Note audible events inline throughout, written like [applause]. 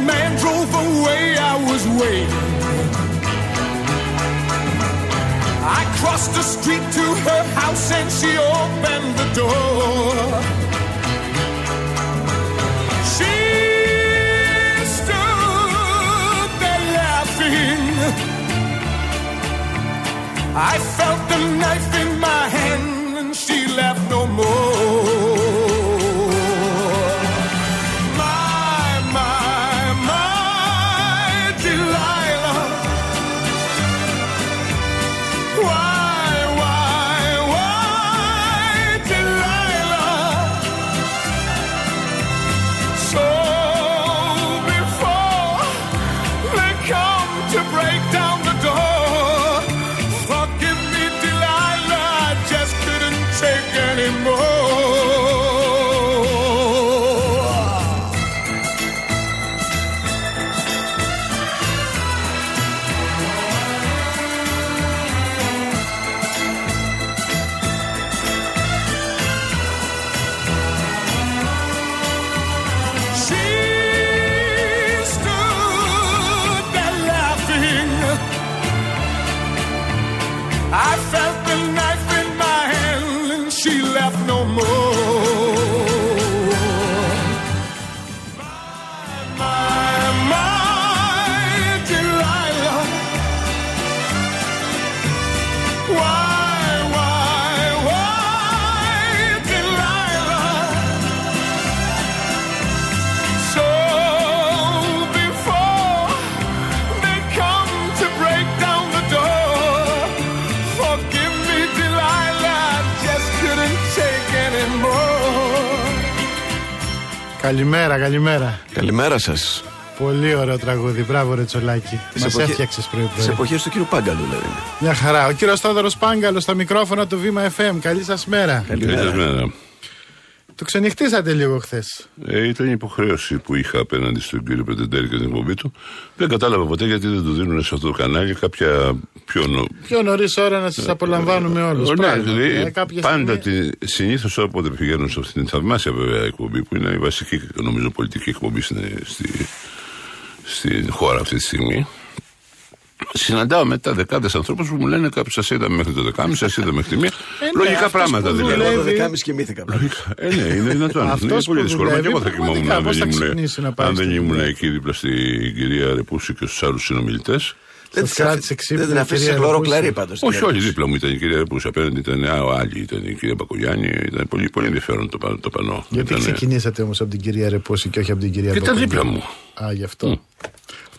Man drove away, I was waiting. I crossed the street to her house and she opened the door. She stood there laughing. I felt Καλημέρα, καλημέρα. Καλημέρα σας. Πολύ ωραίο τραγούδι. Μπράβο, ρε Τσολάκη. Μας εποχή- έφτιαξες πρωί Σε πρωί. εποχέ του κύριου Πάγκαλου, δηλαδή. Μια χαρά. Ο κύριος Στόδωρος Πάγκαλος στα μικρόφωνα του Βήμα FM. Καλή σας μέρα. Καλημέρα. Το ξενυχτήσατε λίγο χθες. Ε, ήταν η υποχρέωση που είχα απέναντι στον κύριο Πετεντέρη και την εκπομπή του. Δεν κατάλαβα ποτέ γιατί δεν του δίνουν σε αυτό το κανάλι κάποια πιο. νο- Πιο νωρίς ώρα να σας απολαμβάνουμε όλους. Ναι, δηλαδή, πάντα τη, συνήθως όποτε πηγαίνουν σε αυτήν την θαυμάσια βέβαια εκπομπή που είναι η βασική νομίζω πολιτική εκπομπή στην, στη, στην χώρα αυτή τη στιγμή συναντάω μετά δεκάδες ανθρώπους που μου λένε κάποιος σας είδαμε μέχρι το 10.30, σας είδαμε μέχρι τη μία. ναι, Λογικά αυτός πράγματα που δηλαδή. δουλεύει- Εγώ το δεκάμιση κοιμήθηκα. Λογικά. Ε, ναι, είναι [laughs] δυνατόν. Αυτός είναι πολύ που δύσκολο. Μα δουλεύει, και εγώ θα κοιμόμουν πραγματικά, αν πώς δεν θα ήμουν, ξυπνήσει να πάει αν στη δεν ήμουν δουλειά. εκεί δίπλα στην κυρία Ρεπούση και στους άλλους συνομιλητές. Δεν Σας την κράτησε αφ- ξύπνη, Δεν την αφήσει σε κυρία χλωρό Ρεπούση. κλαρί πάντως. Όχι, όχι, δίπλα μου ήταν η κυρία Ρεπούση. Απέναντι ήταν α, ο άλλη, ήταν η κυρία Μπακογιάννη. Ήταν πολύ, πολύ ενδιαφέρον το, πα- το πανό. Γιατί Ήτανε- ξεκινήσατε όμως από την κυρία Ρεπόση και όχι από την κυρία Ήταν Μπακογιάννη; δίπλα μου. Α, γι' αυτό.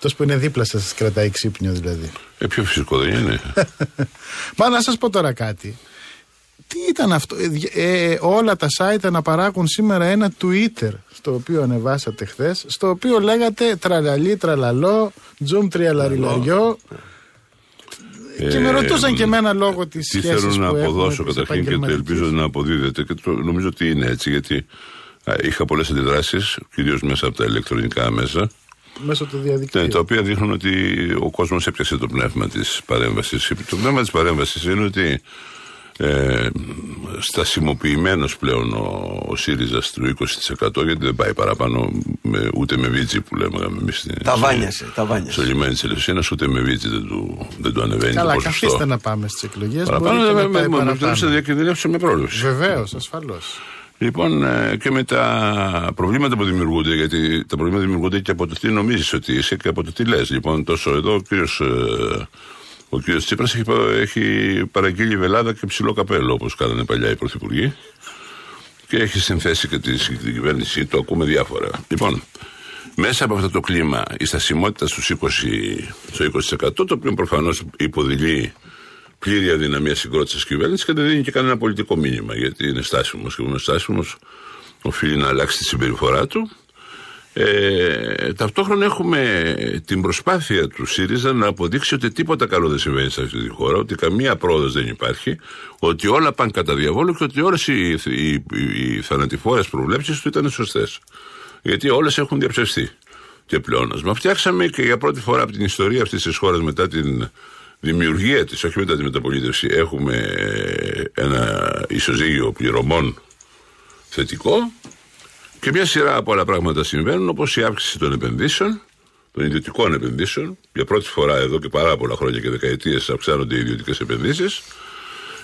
Αυτός που είναι δίπλα σας κρατάει ξύπνιο δηλαδή. Ε, πιο φυσικό δεν είναι. [laughs] Μα να σας πω τώρα κάτι. Τι ήταν αυτό, ε, δι- ε, όλα τα site αναπαράγουν σήμερα ένα Twitter στο οποίο ανεβάσατε χθες, στο οποίο λέγατε τραλαλή, τραλαλό, τζουμ τριαλαριλαριό. και με Ε, ρωτούσαν και εμένα λόγω της Τι σχέσης θέλω να που έχουμε. αποδώσω της καταρχήν και το επαγγελματικής. ελπίζω να αποδίδεται και το, νομίζω ότι είναι έτσι γιατί α, είχα πολλές αντιδράσεις κυρίως μέσα από τα ηλεκτρονικά μέσα Μέσω του διαδικτύου. ναι, τα οποία δείχνουν ότι ο κόσμος έπιασε το πνεύμα της παρέμβασης. Το πνεύμα της παρέμβασης είναι ότι ε, στασιμοποιημένος πλέον ο, ο ΣΥΡΙΖΑ του 20% γιατί δεν πάει παραπάνω με, ούτε με βίτζι που λέμε εμείς στην- Τα βάνιασε, τα βάνιασε. στο λιμένι της Ελευσίνας ούτε με βίτζι δεν του, δεν του ανεβαίνει Καλά, το ποσοστό. καθίστε να πάμε στι εκλογέ. Παραπάνω δεν με- με- με επιτρέψετε να διακινδυνεύσω με πρόληψη. Βεβαίω, ασφαλώ. Λοιπόν, ε, και με τα προβλήματα που δημιουργούνται, γιατί τα προβλήματα δημιουργούνται και από το τι νομίζεις ότι είσαι και από το τι λες. Λοιπόν, τόσο εδώ ο κύριος Ο κ. Τσίπρας έχει, πα- έχει παραγγείλει βελάδα και ψηλό καπέλο, όπως κάνανε παλιά οι πρωθυπουργοί. Και έχει συνθέσει και τη, την κυβέρνησή του, ακούμε διάφορα. Λοιπόν, μέσα από αυτό το κλίμα, η στασιμότητα στους 20, στο 20%, το οποίο προφανώς υποδηλεί πλήρη αδυναμία συγκρότησης της κυβέρνησης και δεν δίνει και κανένα πολιτικό μήνυμα, γιατί είναι στάσιμος. Και ο στάσιμος οφείλει να αλλάξει τη συμπεριφορά του. Ε, ταυτόχρονα έχουμε την προσπάθεια του ΣΥΡΙΖΑ να αποδείξει ότι τίποτα καλό δεν συμβαίνει σε αυτή τη χώρα, ότι καμία πρόοδος δεν υπάρχει, ότι όλα πάνε κατά διαβόλου και ότι όλες οι, οι, οι, οι θανατηφόρες προβλέψεις του ήταν σωστές. Γιατί όλες έχουν διαψευστεί. Και πλεόνασμα. Φτιάξαμε και για πρώτη φορά από την ιστορία αυτής της χώρας μετά την δημιουργία της, όχι μετά τη μεταπολίτευση, έχουμε ε, ένα ισοζύγιο πληρωμών θετικό και μια σειρά από άλλα πράγματα συμβαίνουν, όπως η αύξηση των επενδύσεων, των ιδιωτικών επενδύσεων. Για πρώτη φορά εδώ και πάρα πολλά χρόνια και δεκαετίες αυξάνονται οι ιδιωτικές επενδύσεις.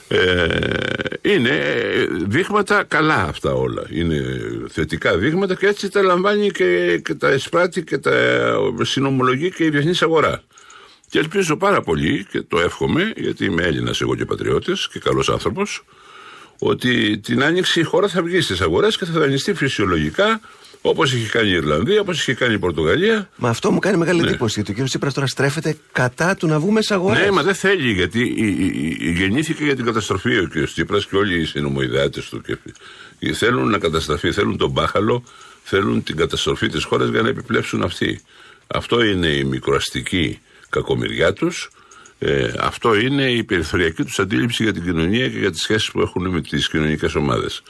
Ε, είναι δείγματα καλά αυτά όλα. Είναι θετικά δείγματα και έτσι τα λαμβάνει και, και τα εισπράττει και τα συνομολογεί και η διεθνής αγορά. Και ελπίζω πάρα πολύ και το εύχομαι, γιατί είμαι Έλληνας εγώ και πατριώτης και καλός άνθρωπος, ότι την άνοιξη η χώρα θα βγει στις αγορές και θα δανειστεί φυσιολογικά όπως είχε κάνει η Ιρλανδία, όπως είχε κάνει η Πορτογαλία. Μα αυτό μου κάνει μεγάλη εντύπωση γιατί ο κ. Τσίπρας τώρα στρέφεται κατά του να βγούμε στις αγορές. Ναι, μα δεν θέλει γιατί η- η- η- γεννήθηκε για την καταστροφή ο κ. Τσίπρας και όλοι οι συνομοειδάτες του. Και θέλουν να καταστραφεί, θέλουν τον μπάχαλο, θέλουν την καταστροφή της χώρας για να επιπλέψουν αυτοί. Αυτό είναι η μικροαστική κακομοιριά τους. Ε, αυτό είναι η περιθωριακή τους αντίληψη για την κοινωνία και για τις σχέσεις που έχουν με τις κοινωνικές ομάδες.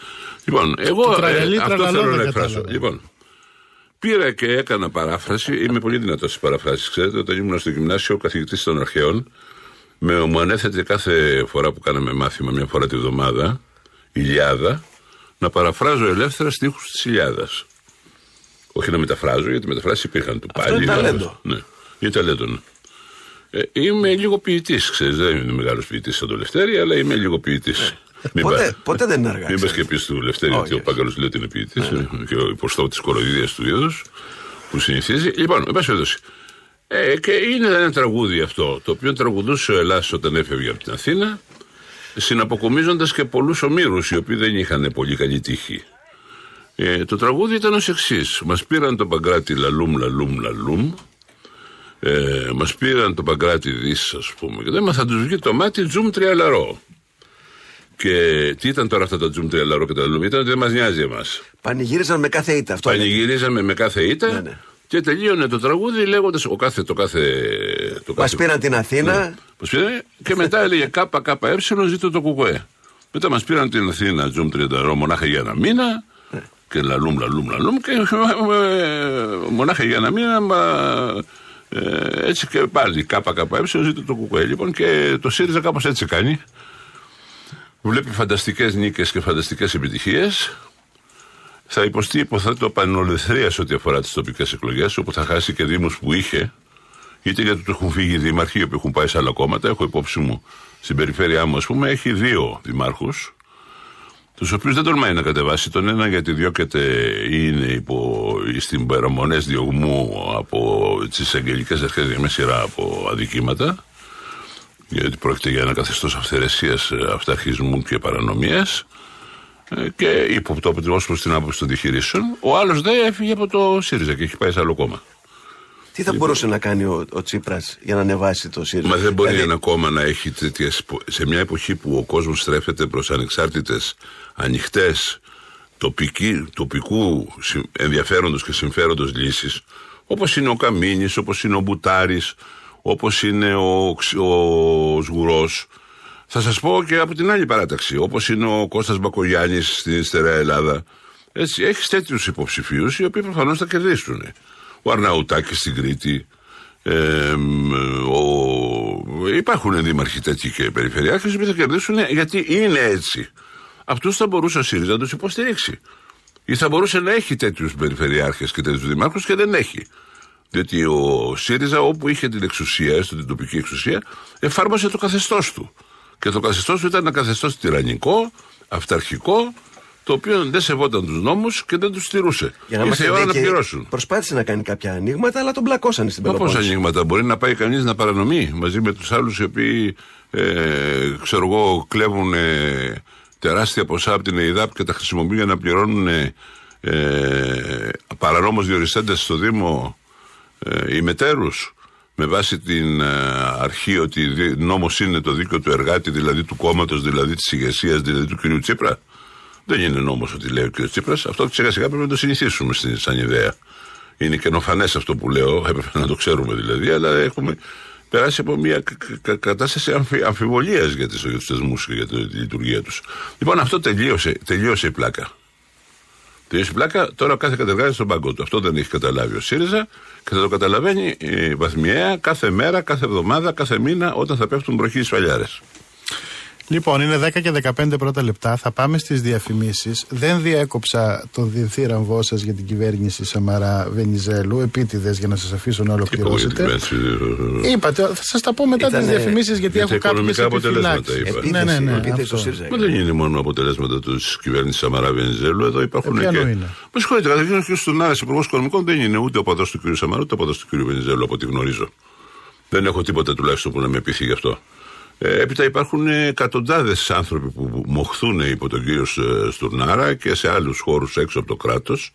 Λοιπόν, εγώ Το τραγαλί, αυτό τραγαλό θέλω δεν να εκφράσω. κατάλαβα. Λοιπόν, Πήρα και έκανα παράφραση. Είμαι πολύ δυνατός στις παραφράσει. Ξέρετε, όταν ήμουν στο γυμνάσιο, ο καθηγητής των αρχαίων με, μου ανέθετε κάθε φορά που κάναμε μάθημα, μια φορά τη βδομάδα, Ηλιάδα, να παραφράζω ελεύθερα στίχους της Ηλιάδα. Όχι να μεταφράζω, γιατί μεταφράσεις υπήρχαν του Αυτό πάλι. είναι ταλέντο. Ναι, είναι ταλέντο. Ναι. Ε, είμαι λίγο ποιητής, ξέρεις. Δεν είμαι μεγάλος ποιητής σαν το Λευτέρη, αλλά είμαι λίγο ποιητής. Ποτέ, ποτέ δεν είναι αργά. Μην πας ξέρεις. και πεις του Λευτέρη Όχι, ότι ο όχι. Πάγκαλο λέει ότι είναι ποιητής και ο υποστό της κοροϊδίας του είδους που συνηθίζει. Λοιπόν, εν πάση περιπτώσει. Ε, και είναι ένα τραγούδι αυτό, το οποίο τραγουδούσε ο Ελλάς όταν έφευγε από την Αθήνα, συναποκομίζοντας και πολλούς ομήρους, οι οποίοι δεν είχαν πολύ καλή τύχη. Ε, το τραγούδι ήταν ως εξής. Μας πήραν τον Παγκράτη λαλούμ, λαλούμ, λαλούμ. Ε, μας πήραν τον Παγκράτη δι, ας πούμε. Και δεν θα τους βγει το μάτι τζουμ τριαλαρό. Και τι ήταν τώρα αυτά τα τζουμ τριαλαρό και τα λαλούμ. Ήταν ότι δεν μας νοιάζει εμάς. Πανηγύριζαν με κάθε ήττα. Αυτό είναι. Πανηγυρίζαμε με κάθε ήττα Ναι, ναι. και τελείωνε το τραγούδι λέγοντας ο κάθε. Το κάθε το Μας κάθε- πήραν την Αθήνα. Μας πήρανε και μετά έλεγε ΚΚΕ ζήτω το κουκουέ. Μετά μας πήραν την Αθήνα, Τζουμ 30 μονάχα για ένα μήνα. Και λαλούμ, λαλούμ, λαλούμ. Και ε, μονάχα για ένα μήνα. Μα, ε, έτσι και πάλι ΚΚΕ ζήτω το κουκουέ. Λοιπόν και το ΣΥΡΙΖΑ κάπως έτσι κάνει. Βλέπει φανταστικές νίκες και φανταστικές επιτυχίες. Θα υποστεί, υποθέτω, πανολευθερία σε ό,τι αφορά τις τοπικές εκλογές, όπου θα χάσει και δήμου που είχε, είτε γιατί του έχουν φύγει οι δήμαρχοι που έχουν πάει σε άλλα κόμματα. Έχω υπόψη μου στην περιφέρειά μου, ας πούμε, έχει δύο δημάρχους, τους οποίους δεν τολμάει να κατεβάσει. Τον ένα γιατί διώκεται ή είναι υπό, στην παραμονέ διωγμού από τις εγγελικέ αρχές για μια σειρά από αδικήματα. Γιατί πρόκειται για ένα καθεστώς αυθαιρεσίας, αυταρχισμού και παρανομίας ε, και ύποπτο από ω προς την άποψη των διαχειρήσεων. Ο άλλος δεν έφυγε από το ΣΥΡΙΖΑ και έχει πάει σε άλλο κόμμα. Τι θα μπορούσε να κάνει ο, ο Τσίπρας για να ανεβάσει το ΣΥΡΙΖΑ; Μα δεν μπορεί Δηλαδή, ένα κόμμα να έχει τέτοιες. σε μια εποχή που ο κόσμος στρέφεται προς ανεξάρτητες, ανοιχτές, τοπικού συμ- ενδιαφέροντος και συμφέροντος λύσεις όπως είναι ο Καμίνης, όπως είναι ο Μπουτάρης, όπως είναι ο, Ξ- ο Σγουρός. Θα σας πω και από την άλλη παράταξη όπως είναι ο Κώστας Μπακογιάννης στην Ιστερά Ελλάδα. Έτσι, έχεις τέτοιους υποψηφίους οι οποίοι προφανώς θα κερδίσουν. Ο Αρναουτάκης στην Κρήτη ε, μ, ο, υπάρχουν δήμαρχοι τέτοιοι και περιφερειάρχες οι οποίοι θα κερδίσουν γιατί είναι έτσι αυτούς θα μπορούσε ο ΣΥΡΙΖΑ να τους υποστηρίξει. Ή θα μπορούσε να έχει τέτοιους περιφερειάρχες και τέτοιους δημάρχους και δεν έχει. Διότι ο ΣΥΡΙΖΑ, όπου είχε την εξουσία, έστω την τοπική εξουσία, εφάρμοσε το καθεστώς του. Και το καθεστώς του ήταν ένα καθεστώς τυραννικό, αυταρχικό το οποίο δεν σεβόταν τους νόμους και δεν τους στηρούσε. Για να Ήρθε η ώρα να δίκαιοι, πληρώσουν. Προσπάθησε να κάνει κάποια ανοίγματα, αλλά τον μπλακώσανε στην Μα πόσα Πελοπόννησο. ανοίγματα μπορεί να πάει κανείς να παρανομεί μαζί με τους άλλους οι οποίοι, ε, ξέρω εγώ, κλέβουν ε, τεράστια ποσά από την ΕΙΔΑΠ και τα χρησιμοποιούν για να πληρώνουν ε, ε, παρανόμως διοριστέντες στο Δήμο ε, οι μετέρους με βάση την ε, αρχή ότι δι- νόμος είναι το δίκαιο του εργάτη, δηλαδή του κόμματος, δηλαδή της ηγεσίας, δηλαδή του κυρίου Τσίπρα. Δεν είναι νόμος ότι λέει ο κ. Τσίπρας. Αυτό σιγά σιγά πρέπει να το συνηθίσουμε στην- σαν ιδέα. Είναι καινοφανές αυτό που λέω, έπρεπε να το ξέρουμε δηλαδή, αλλά έχουμε περάσει από μια κα- κα- κατάσταση αμφι, αμφιβολίας για, τις, για τους θεσμούς και για το- τη λειτουργία τους. Λοιπόν, αυτό τελείωσε, τελείωσε η πλάκα. Τελείωσε η πλάκα, τώρα ο κάθε κατεργάζεται στον πάγκο του. Αυτό δεν έχει καταλάβει ο ΣΥΡΙΖΑ και θα το καταλαβαίνει ε, βαθμιαία κάθε μέρα, κάθε εβδομάδα, κάθε μήνα όταν θα πέφτουν μπροχή οι σφαλιάρες. Λοιπόν, είναι 10 και 15 πρώτα λεπτά. Θα πάμε στις διαφημίσεις. Δεν διέκοψα τον διθύραμβό σας για την κυβέρνηση Σαμαρά Βενιζέλου, επίτηδες για να σας αφήσω να Τι πω για την ολοκληρώσετε. κυβέρνηση, ε, Είπατε, θα σας τα πω μετά τις Ήτανε διαφημίσεις γιατί για έχω τα κάποιες οικονομικά αποτελέσματα, επιφυλάξει. είπα. Ναι, ναι, ναι. Επίθεση αυτό. στο ΣΥΡΙΖΑ. Μα δεν είναι μόνο αποτελέσματα της κυβέρνησης Σαμαρά Βενιζέλου. Εδώ υπάρχουν Ε, ποια και. είναι; Με συγχωρείτε, καταρχήν ο κ. Στουνάρα, υπουργός οικονομικών, δεν είναι ούτε ο παδό του κ. Σαμαρά, ούτε ο παδό του κ. Βενιζέλου, από ό,τι γνωρίζω. Δεν έχω τίποτα τουλάχιστον που να με πείθει γι' αυτό. Ε, έπειτα υπάρχουν εκατοντάδες άνθρωποι που μοχθούν υπό τον κύριο Σ- Στουρνάρα και σε άλλους χώρους έξω από το κράτος.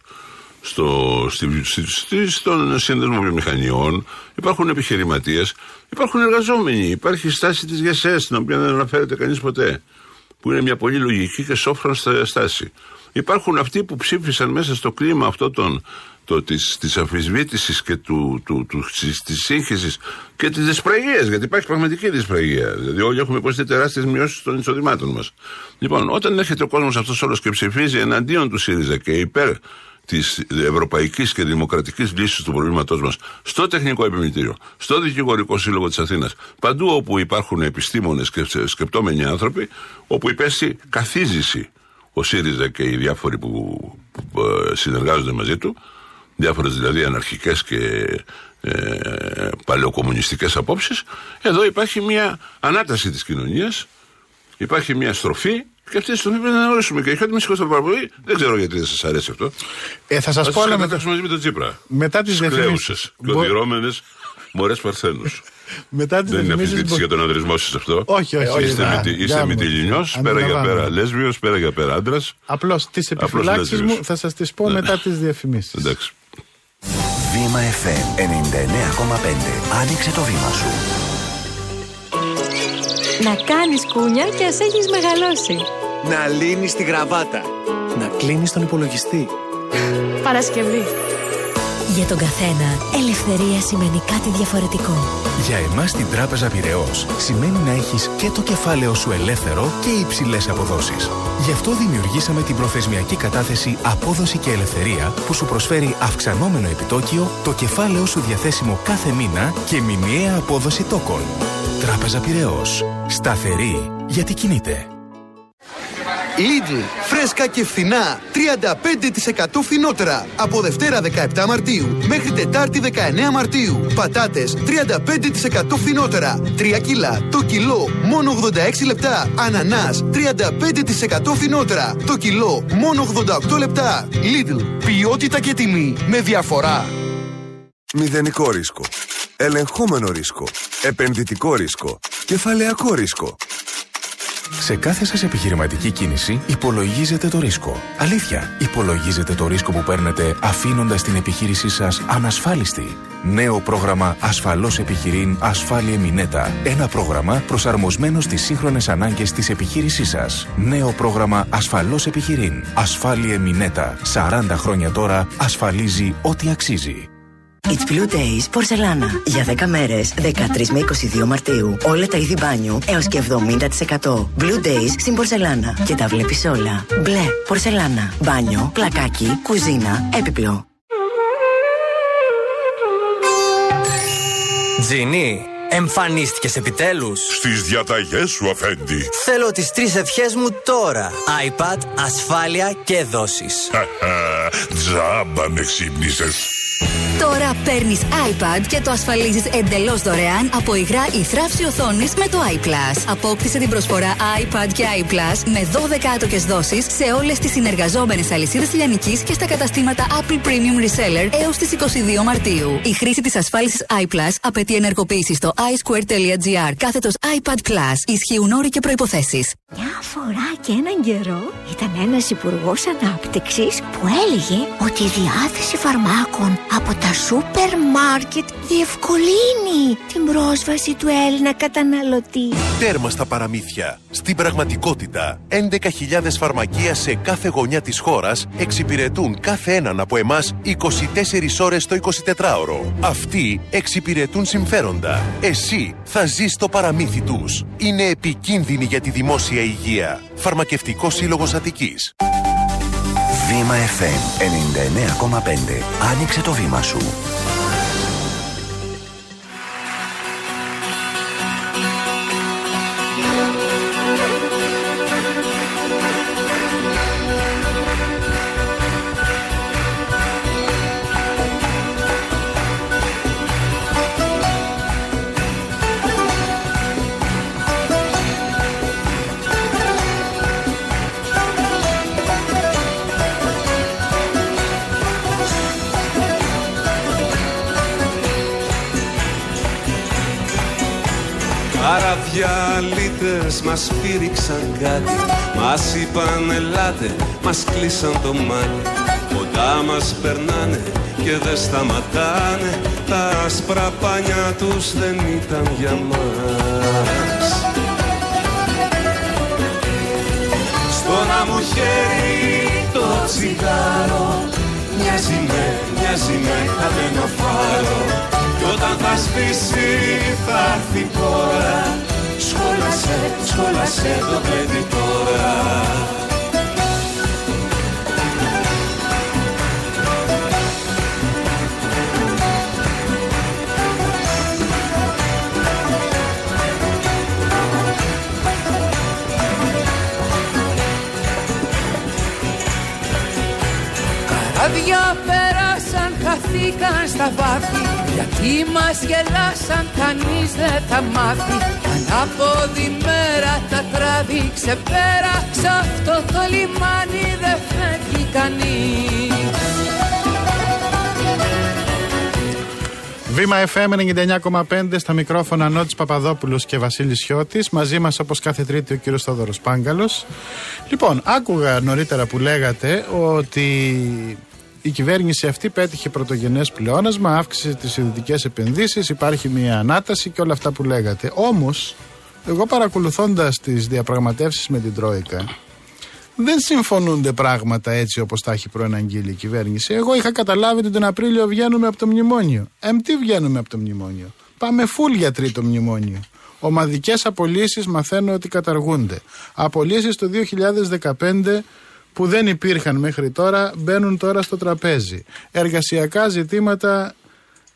Στο, στη, στη, στη- στον σύνδεσμο βιομηχανιών, υπάρχουν επιχειρηματίες, υπάρχουν εργαζόμενοι, υπάρχει στάση της ΓΕΣΕΣ, την οποία δεν αναφέρεται κανείς ποτέ που είναι μια πολύ λογική και σόφρον στα- στάση. Υπάρχουν αυτοί που ψήφισαν μέσα στο κλίμα αυτό των, το, της, της αμφισβήτησης και του, του, του, της, της σύγχυσης και της δυσπραγίας, γιατί υπάρχει πραγματική δυσπραγία. Δηλαδή όλοι έχουμε υποστεί τεράστιες μειώσεις των εισοδημάτων μας. Λοιπόν, όταν έρχεται ο κόσμος αυτός όλος και ψηφίζει εναντίον του ΣΥΡΙΖΑ και υπέρ της ευρωπαϊκής και δημοκρατικής λύσης του προβλήματός μας στο τεχνικό επιμελητήριο, στο δικηγορικό σύλλογο της Αθήνας, παντού όπου υπάρχουν επιστήμονες και σκεπτόμενοι άνθρωποι, όπου υπέστη καθίζηση ο ΣΥΡΙΖΑ και οι διάφοροι που, που, ε, συνεργάζονται μαζί του, διάφορες δηλαδή αναρχικές και ε, παλαιοκομμουνιστικέ απόψεις, εδώ υπάρχει μια ανάταση της κοινωνίας Υπάρχει μια στροφή και αυτή τη στροφή πρέπει να γνωρίσουμε. Και είχατε με σηκώσετε πάρα πολύ. Δεν ξέρω γιατί δεν σας αρέσει αυτό. Ε, θα σας Α πω άλλα μετά, κατατάξουμε μαζί με τον Τσίπρα. μετά τις Σκλέουσες διαφημίσεις. και οδυρώμενε μωρές παρθένους. [laughs] Μετά τις Δεν είναι διαφημίσεις. αφισβήτηση για τον ανδρισμό σας αυτό. Όχι, όχι, Είστε, α, μυτι, είστε γάμο. μυτιλινιός, πέρα για Αντιλαμβάνομαι. πέρα λέσβιος, πέρα για πέρα άντρας. Απλώς τις επιφυλάξεις λέσβιος. μου θα σας τις πω μετά τις διαφημίσεις. Εντάξει. Βήμα FM 99,5. Άνοιξε το βήμα σου. Να κάνεις κούνια και ας έχεις μεγαλώσει. Να λύνεις τη γραβάτα. Να κλείνεις τον υπολογιστή. Παρασκευή. Για τον καθένα, ελευθερία σημαίνει κάτι διαφορετικό. Για εμάς στην Τράπεζα Πυραιός σημαίνει να έχεις και το κεφάλαιο σου ελεύθερο και υψηλές αποδόσεις. Γι' αυτό δημιουργήσαμε την προθεσμιακή κατάθεση Απόδοση και Ελευθερία που σου προσφέρει αυξανόμενο επιτόκιο, το κεφάλαιο σου διαθέσιμο κάθε μήνα και μηνιαία απόδοση τόκων. Τράπεζα Πυραιός. Σταθερή γιατί κινείται. Lidl, φρέσκα και φθηνά. 35% φθηνότερα. Από Δευτέρα 17 Μαρτίου μέχρι Τετάρτη 19 Μαρτίου. Πατάτες 35% φθηνότερα. 3 κιλά το κιλό μόνο 86 λεπτά. Ανανάς 35% φθηνότερα. Το κιλό μόνο 88 λεπτά. Lidl, ποιότητα και τιμή με διαφορά. Μηδενικό ρίσκο. Ελεγχόμενο ρίσκο. Επενδυτικό ρίσκο. Κεφαλαιακό ρίσκο. Σε κάθε σας επιχειρηματική κίνηση υπολογίζετε το ρίσκο. Αλήθεια, υπολογίζετε το ρίσκο που παίρνετε αφήνοντας την επιχείρησή σας ανασφάλιστη. Νέο πρόγραμμα Ασφαλώς Επιχειρήν Ασφάλεια Μινέτα. Ένα πρόγραμμα προσαρμοσμένο στις σύγχρονες ανάγκες της επιχείρησής σας. Νέο πρόγραμμα Ασφαλώς Επιχειρήν Ασφάλεια Μινέτα. 40 χρόνια τώρα ασφαλίζει ό,τι αξίζει. It's Blue Days Πορσελάνα. Για 10 μέρες, 13 με 22 Μαρτίου. Όλα τα είδη μπάνιου έως και 70%. Blue Days στην Πορσελάνα. Και τα βλέπεις όλα. Μπλε, πορσελάνα. Μπάνιο, πλακάκι, κουζίνα, έπιπλο. Τζινί, εμφανίστηκες επιτέλους. Στις διαταγές σου, αφέντη. Θέλω τις τρεις ευχές μου τώρα. iPad, ασφάλεια και δόσεις. Τζάμπα με ξύπνησες. Τώρα παίρνεις iPad και το ασφαλίζεις εντελώς δωρεάν από υγρά ή θράψη οθόνη με το iPlus. Απόκτησε την προσφορά iPad και iPlus με 12 άτοκες δόσεις σε όλες τις συνεργαζόμενες αλυσίδες λιανικής και στα καταστήματα Apple Premium Reseller έως τις 22 Μαρτίου. Η χρήση της ασφάλισης iPlus απαιτεί ενεργοποίηση στο iSquare.gr κάθετος iPad Plus. Ισχύουν όροι και προποθέσει. Μια φορά και έναν καιρό ήταν ένας υπουργός ανάπτυξης που έλεγε ότι η διάθεση φαρμάκων από τα σούπερ μάρκετ διευκολύνει την πρόσβαση του Έλληνα καταναλωτή. Τέρμα στα παραμύθια. Στην πραγματικότητα, 11.000 φαρμακεία σε κάθε γωνιά της χώρας εξυπηρετούν κάθε έναν από εμάς 24 ώρες το 24ωρο. Αυτοί εξυπηρετούν συμφέροντα. Εσύ θα ζεις το παραμύθι τους. Είναι επικίνδυνοι για τη δημόσια υγεία. Φαρμακευτικός Σύλλογος Αττικής. Βήμα FM 99,5. Άνοιξε το βήμα σου. Καραδιαλίτες μας πήριξαν κάτι. Μας είπαν ελάτε, μας κλείσαν το μάτι Κοντά μας περνάνε και δεν σταματάνε. Τα άσπρα πάνια τους δεν ήταν για μας. Στο να μου χέρι το τσιγάρο Μοιάζει με, μοιάζει με χαμένο φάρο. Κι όταν θα σβήσει θα έρθει η ώρα Σχόλασε, σχόλασε το παιδί τώρα. Καράδια πέρασαν, χαθήκαν στα βάθη. Γιατί μας γελάσαν, κανείς δεν θα μάθει Ανάποδη μέρα τα τράβηξε πέρα Σ' αυτό το λιμάνι δεν φεύγει κανείς. Βήμα FM 99,5 στα μικρόφωνα Νότης Παπαδόπουλος και Βασίλης Σιώτης Μαζί μας όπως κάθε τρίτη ο κύριος Θόδωρος Πάγκαλος. Λοιπόν, άκουγα νωρίτερα που λέγατε ότι η κυβέρνηση αυτή πέτυχε πρωτογενές πλεόνασμα, αύξησε τις ιδιωτικές επενδύσεις, υπάρχει μια ανάταση και όλα αυτά που λέγατε. Όμως, εγώ παρακολουθώντας τις διαπραγματεύσεις με την Τρόικα, δεν συμφωνούνται πράγματα έτσι όπως τα έχει προαναγγείλει η κυβέρνηση. Εγώ είχα καταλάβει ότι τον Απρίλιο βγαίνουμε από το μνημόνιο. Εμ, τι βγαίνουμε από το μνημόνιο; Πάμε φουλ για τρίτο μνημόνιο. Ομαδικές απολύσεις μαθαίνω ότι καταργούνται. Απολύσεις το 2015 που δεν υπήρχαν μέχρι τώρα μπαίνουν τώρα στο τραπέζι. Εργασιακά ζητήματα,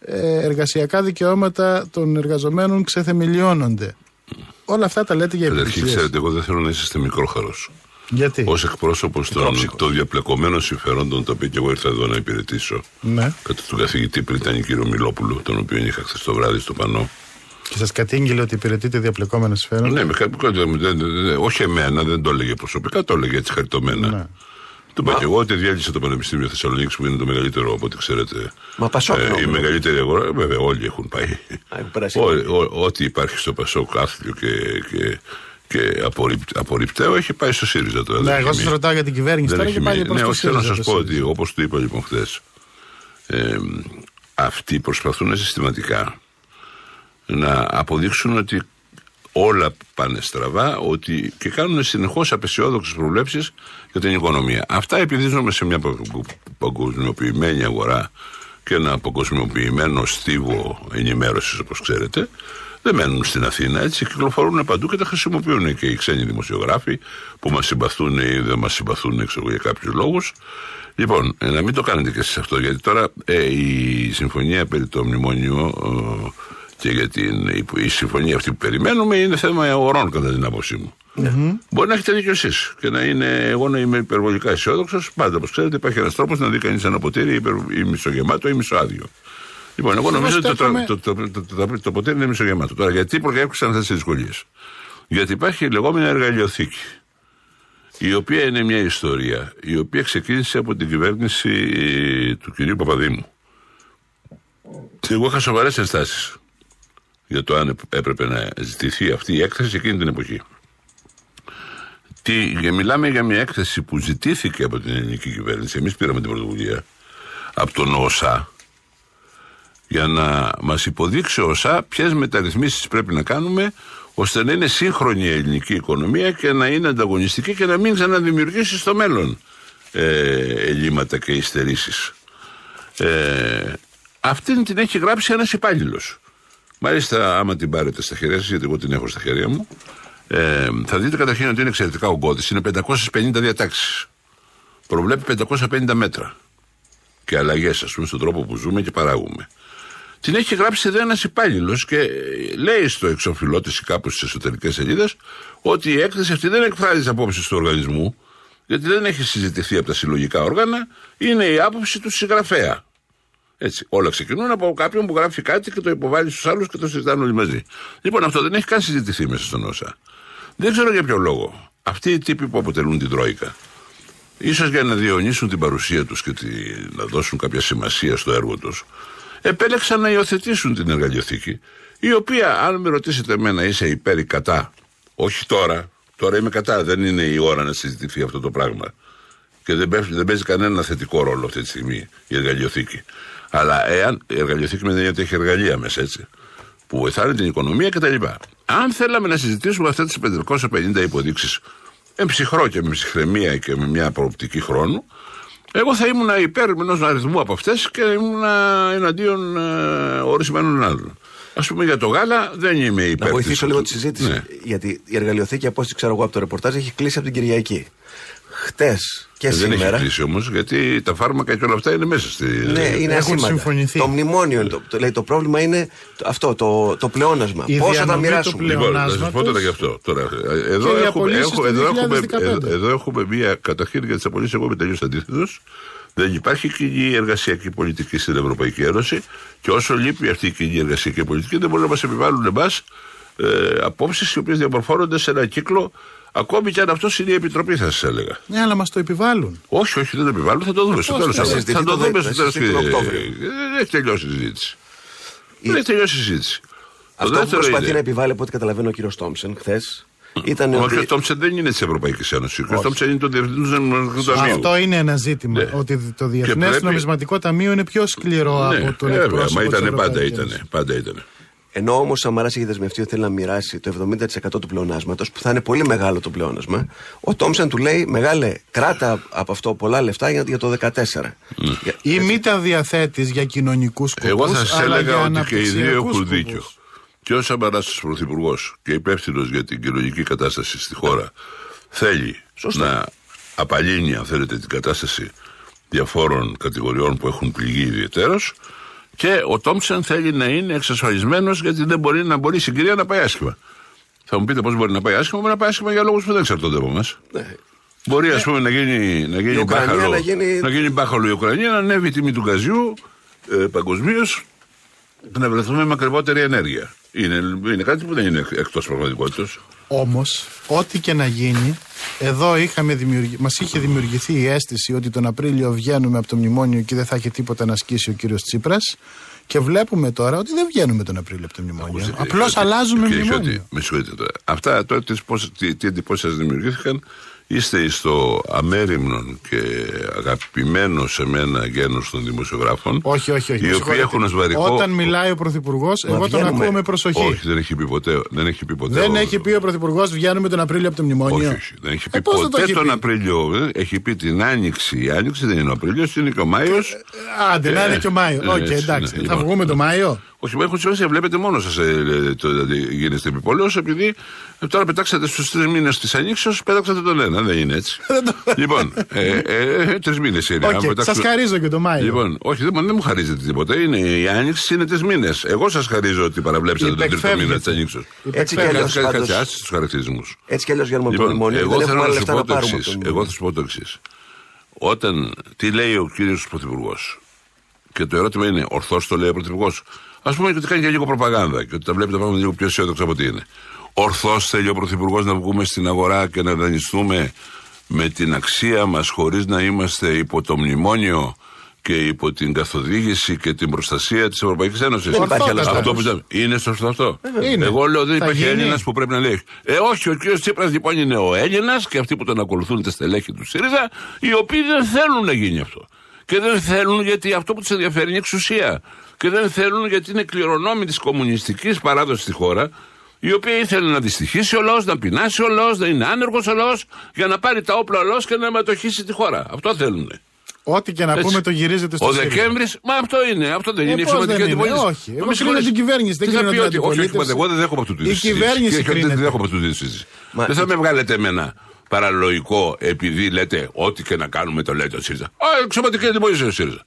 ε, εργασιακά δικαιώματα των εργαζομένων ξεθεμελιώνονται. Όλα αυτά τα λέτε για Καταρχήν, επιτυχίες. ξέρετε, εγώ δεν θέλω να είσαστε μικρόχαρος. Γιατί; Ω εκπρόσωπος των, των διαπλεκομένων συμφερόντων, τα οποία και εγώ ήρθα εδώ να υπηρετήσω. Ναι. Κατά τον καθηγητή Πριτάνη κύριο Μιλόπουλο, τον οποίο είχα χθες το βράδυ στο πανό. Και σας κατήγγειλε ότι υπηρετείτε διαπλεκόμενα σφαίρα. Ναι, με κάποιο δεν- δεν- δεν- όχι εμένα, δεν το έλεγε προσωπικά, το έλεγε έτσι χαριτωμένα. Ναι. Του είπα και εγώ ότι διέλυσε το Πανεπιστήμιο Θεσσαλονίκης που είναι το μεγαλύτερο από ό,τι ξέρετε. Μα Πασόκ, Ε, η νόμιζα. μεγαλύτερη αγορά, ε, βέβαια, όλοι έχουν πάει. έχουν περάσει. Ό- ό- Ό,τι υπάρχει στο Πασόκ, άθλιο και, και, και απορρίπ- απορριπταίο, έχει πάει στο ΣΥΡΙΖΑ τώρα. Ναι, δεν εγώ έχει σας μείνει. ρωτάω για την κυβέρνηση Δεν τώρα έχει και πάλι μείνει. προς Ναι, το όχι, θέλω να ΣΥΡΙΖΑ, σας το πω ΣΥΡΙΖΑ. ότι όπως το είπα λοιπόν χθες, ε, αυτοί προσπαθούν συστηματικά να αποδείξουν ότι όλα πάνε στραβά ότι και κάνουν συνεχώς απεσιόδοξες προβλέψεις για την οικονομία. Αυτά επειδή ζούμε σε μια παγκο- παγκοσμιοποιημένη αγορά και ένα παγκοσμιοποιημένο στίβο ενημέρωσης, όπως ξέρετε, δεν μένουν στην Αθήνα έτσι, κυκλοφορούν παντού και τα χρησιμοποιούν και οι ξένοι δημοσιογράφοι που μας συμπαθούν ή δεν μας συμπαθούν ξέρω, για κάποιους λόγους. Λοιπόν, ε, να μην το κάνετε και εσείς αυτό, γιατί τώρα ε, η συμφωνία περί το μνημόνιο ε, και για την η, η συμφωνία αυτή που περιμένουμε είναι θέμα αγορών κατά την άποψή μου. Μπορεί να έχετε δίκιο εσείς και να είναι, εγώ να είμαι υπερβολικά αισιόδοξος. Πάντα, όπως ξέρετε, υπάρχει ένας τρόπος να δει κανείς ένα ποτήρι υπερ, ή μισογεμάτο ή μισοάδιο. Λοιπόν, εγώ Εγώ νομίζω ότι το, στέκομαι- το, το, το, το, το, το ποτήρι είναι μισογεμάτο. Τώρα, γιατί προέκυψαν αυτέ τι δυσκολίες. Γιατί υπάρχει η λεγόμενη εργαλειοθήκη, η οποία είναι μια ιστορία, η οποία ξεκίνησε από την κυβέρνηση του κυρίου Παπαδήμου. Εγώ είχα σοβαρές ενστάσεις για το αν έπρεπε να ζητηθεί αυτή η έκθεση εκείνη την εποχή. Τι, και μιλάμε για μια έκθεση που ζητήθηκε από την ελληνική κυβέρνηση. Εμείς πήραμε την πρωτοβουλία από τον ΟΣΑ για να μας υποδείξει ο ΟΣΑ ποιες μεταρρυθμίσεις πρέπει να κάνουμε ώστε να είναι σύγχρονη η ελληνική οικονομία και να είναι ανταγωνιστική και να μην ξαναδημιουργήσει στο μέλλον ε, ελλείμματα και υστερήσεις. Ε, αυτήν την έχει γράψει ένας υπάλληλος. Μάλιστα, άμα την πάρετε στα χέρια σας, γιατί εγώ την έχω στα χέρια μου, ε, θα δείτε καταρχήν ότι είναι εξαιρετικά ογκώδης. Είναι 550 διατάξεις. Προβλέπει 550 μέτρα και αλλαγές, ας πούμε, στον τρόπο που ζούμε και παράγουμε. Την έχει γράψει εδώ ένας υπάλληλος και ε, λέει στο εξοφυλό της ή κάπου στις εσωτερικές σελίδες ότι η έκθεση αυτή δεν εκφράζει τις απόψεις του οργανισμού, γιατί δεν έχει συζητηθεί από τα συλλογικά όργανα, είναι η άποψη του συγγραφέα. Έτσι. Όλα ξεκινούν από κάποιον που γράφει κάτι και το υποβάλλει στους άλλους και το συζητάνε όλοι μαζί. Λοιπόν, αυτό δεν έχει καν συζητηθεί μέσα στον ΩΣΑ. Δεν ξέρω για ποιο λόγο. Αυτοί οι τύποι που αποτελούν την Τρόικα, ίσως για να διαιωνίσουν την παρουσία τους και τη, να δώσουν κάποια σημασία στο έργο τους, επέλεξαν να υιοθετήσουν την εργαλειοθήκη, η οποία, αν με ρωτήσετε εμένα, είσαι υπέρ ή κατά, όχι τώρα, τώρα είμαι κατά, δεν είναι η ώρα να συζητηθεί αυτό το πράγμα. Και δεν, παίζει- δεν παίζει κανένα θετικό ρόλο αυτή τη στιγμή η εργαλειοθήκη. Αλλά εάν η εργαλειοθήκη με την έννοια ότι έχει εργαλεία μέσα έτσι, που βοηθάνε την οικονομία κτλ. Αν θέλαμε να συζητήσουμε αυτέ τις 550 υποδείξεις εμψυχρό και με ψυχραιμία και με μια προοπτική χρόνου, εγώ θα ήμουν υπέρ ενός αριθμού από αυτές και ήμουν εναντίον ε, ορισμένων άλλων. Α πούμε για το γάλα δεν είμαι υπέρ. Να βοηθήσω της- λίγο τη συζήτηση. Ναι. Γιατί η εργαλειοθήκη, από ό,τι ξέρω εγώ από το ρεπορτάζ, έχει κλείσει από την Κυριακή. Χτες και Ε, δεν σήμερα. έχει κλείσει όμως, γιατί τα φάρμακα και όλα αυτά είναι μέσα στη. Ναι, είναι Έχουν ασήμαντα. συμφωνηθεί. Το μνημόνιο είναι το, το, λέει, το πρόβλημα είναι το- αυτό, το, το πλεόνασμα. Η Πώ θα τα διανομής του μοιράσουμε; πλεονάσματος. Λοιπόν, να σας πω τώρα γι' αυτό. Τώρα, ε, εδώ, Και οι έχουμε, απολύσεις έχω- του εδώ, έχουμε, 2015. εδώ, εδώ έχουμε μία καταρχήν για τις απολύσεις. Εγώ είμαι τελείω αντίθετος. Δεν υπάρχει κοινή εργασιακή πολιτική στην Ευρωπαϊκή Ένωση και όσο λείπει αυτή η κοινή εργασιακή πολιτική δεν μπορεί να μας επιβάλλουν εμάς ε, απόψεις οι οποίες διαμορφώνονται σε ένα κύκλο ακόμη και αν αυτός είναι η επιτροπή, θα σας έλεγα. Ναι, αλλά μας το επιβάλλουν. Όχι, όχι, δεν το επιβάλλουν, θα το δούμε στο Πώς τέλος. θα Θα, συζητηθεί το το δούμε δε- στο θα τέλος. συζητηθεί τον Οκτώβριο; Δεν έχει τελειώσει η συζήτηση. Δεν έχει τελειώσει η συζήτηση. Αυτό Το που δεύτερο προσπαθεί είναι- να επιβάλλει, από ό,τι καταλαβαίνω ο κύριος Τόμψεν χθες, ήταν Ο ότι. κ. Τόμψεν δεν είναι της Ευρωπαϊκής Ένωσης. Ο κ. Τόμψεν είναι το Διεθνούς Νομισματικού Ταμείου. Αυτό είναι ένα ζήτημα. Ναι. Ότι το Διεθνές πρέπει- Νομισματικό Ταμείο είναι πιο σκληρό Ναι, από τον βέβαια, εκπρόσωπο μα της ήταν πάντα Ευρωπαϊκής ήταν. Πάντα ήταν. Ενώ όμως ο Σαμαρά έχει δεσμευτεί ότι θέλει να μοιράσει το 70% του πλεονάσματος, που θα είναι πολύ μεγάλο το πλεόνασμα, ο Τόμψεν του λέει: Μεγάλε, κράτα από αυτό πολλά λεφτά για, για το 14. Για- Ή μη τα διαθέτεις για κοινωνικούς σκοπού. Εγώ θα σας έλεγα για ότι και οι δύο αναπτυξιακούς έχουν σκοπούς. δίκιο. Και ο Σαμαρά, πρωθυπουργός και υπεύθυνος για την κοινωνική κατάσταση στη χώρα, θέλει να απαλύνει, αν θέλετε, την κατάσταση διαφόρων κατηγοριών που έχουν πληγεί ιδιαίτερω. Και ο Τόμψεν θέλει να είναι εξασφαλισμένος γιατί δεν μπορεί να μπορεί η συγκυρία να πάει άσχημα. Θα μου πείτε πώς μπορεί να πάει άσχημα, μπορεί να πάει άσχημα για λόγους που δεν εξαρτώνται από εμά. Ναι. Μπορεί, ας πούμε, να γίνει, να γίνει, Ουκρανία μπάχαλο, να γίνει- να γίνει μπάχαλο η Ουκρανία, να ανέβει η τιμή του γκαζιού ε, παγκοσμίως και να βρεθούμε με ακριβότερη ενέργεια. Είναι, είναι κάτι που δεν είναι εκτός πραγματικότητας. Όμω, ό,τι και να γίνει, εδώ είχαμε δημιουργη... μα είχε δημιουργηθεί η αίσθηση ότι τον Απρίλιο βγαίνουμε από το μνημόνιο και δεν θα έχει τίποτα να ασκήσει ο κύριο Τσίπρα. Και βλέπουμε τώρα ότι δεν βγαίνουμε τον Απρίλιο από το μνημόνιο. Απλώ αλλάζουμε Κύριε μνημόνιο. Χιώτη, με συγχωρείτε τώρα. Αυτά τώρα τις πώς- τι, τι εντυπώσει σα δημιουργήθηκαν, είστε στο αμέριμνον και αγαπημένο σε μένα γένος των δημοσιογράφων. Όχι, όχι, όχι. Οι με οποίοι συγχωρείτε. έχουν ω βαρικό. Όταν μιλάει ο Πρωθυπουργός, εγώ τον βγαίνουμε. ακούω με προσοχή. Όχι, δεν έχει πει ποτέ. Δεν έχει πει ποτέ. Δεν ο- έχει πει ο Πρωθυπουργός βγαίνουμε τον Απρίλιο από το μνημόνιο. Όχι, όχι. Δεν έχει πει Ε, πώς δεν το ποτέ έχει τον πει; Απρίλιο. ε, Έχει πει την Άνοιξη. Η Άνοιξη δεν είναι ο Απρίλιος, είναι και ο Μάιος. Άντε, να είναι και ο Μάιος. Ε, Οκ, έτσι, εντάξει. ναι, θα λοιπόν. βγούμε το Μάιο; Όχι, μα έχουν σημασία. Βλέπετε μόνος σας ε, ε, το, δηλαδή, γίνεστε επιπόλαιος, επειδή ε, τώρα πετάξατε στους τρεις μήνες της ανοίξεως, πέταξατε τον ένα. Δεν είναι έτσι. λοιπόν, ε, ε, τρεις μήνες είναι. Αν Okay, πετάξουμε- Σας χαρίζω και το Μάιο. Λοιπόν, όχι, δεν, δεν μου χαρίζετε τίποτα. Είναι, η άνοιξη είναι τρεις μήνες. Εγώ σας χαρίζω ότι παραβλέψατε τον τρίτο Υπεκφεύγεται. μήνα της ανοίξεως. Έτσι κι αλλιώς, πάντως. Κάτσε τους χαρακτηρισμούς. Έτσι κι αλλιώς για το Λοιπόν, μνημόνιο. εγώ δεν θέλω έχουμε άλλα να σου λεφτά πω να το πάρουμε. εξής. από το Εγώ θα σου πω το εξής. Όταν. Τι λέει ο κύριος Πρωθυπουργός; Και το ερώτημα είναι, ορθώς το λέει ο Πρωθυπουργός. Α πούμε και ότι κάνει και λίγο προπαγάνδα και ότι τα βλέπει τα πράγματα λίγο πιο αισιόδοξα από ό,τι είναι. Ορθώς θέλει ο Πρωθυπουργός να βγούμε στην αγορά και να δανειστούμε με την αξία μας χωρίς να είμαστε υπό το μνημόνιο και υπό την καθοδήγηση και την προστασία της Ευρωπαϊκής Ένωσης. Δεν υπάρχει άλλος Αυτό τρόπος. που είναι σωστό αυτό. Είναι. Εγώ λέω δεν Θα υπάρχει γίνει. Έλληνας που πρέπει να λέει. Ε, όχι, ο κ. Τσίπρας λοιπόν είναι ο Έλληνας και αυτοί που τον ακολουθούν τα στελέχη του ΣΥΡΙΖΑ, οι οποίοι δεν θέλουν να γίνει αυτό. Και δεν θέλουν γιατί αυτό που τους ενδιαφέρει είναι η εξουσία. Και δεν θέλουν γιατί είναι κληρονόμοι της κομμουνιστικής παράδοσης στη χώρα, η οποία ήθελε να δυστυχήσει ο λαός, να πεινάσει ο λαός, να είναι άνεργος ο λαός, για να πάρει τα όπλα ο λαός και να αιματοχήσει τη χώρα. Αυτό θέλουν. Ό,τι και να Έτσι. πούμε το γυρίζεται στο Ο ΣΥΡΙΖΑ. Δεκέμβρης, μα αυτό είναι. Αυτό δεν Ε, είναι η πώς αξιωματική δεν είναι, αντιπολίτευση. όχι. Μα Εγώ με κρίνω συγχωρείτε. την κυβέρνηση, δεν Τι θα κρίνω πει την ότι- όχι, όχι, αντιπολίτευση. εγώ δεν δέχομαι αυτού του Η είδους συζήτηση. κυβέρνηση Και όχι, δεν κρίνεται. δέχομαι αυτού του είδους συζήτηση. Μα- Δεν θα με βγάλετε εμένα παραλογικό επειδή λέτε ό,τι και να κάνουμε το λέτε ο ΣΥΡΙΖΑ. Α, εξωματική αντιπολίτευση ο ΣΥΡΙΖΑ.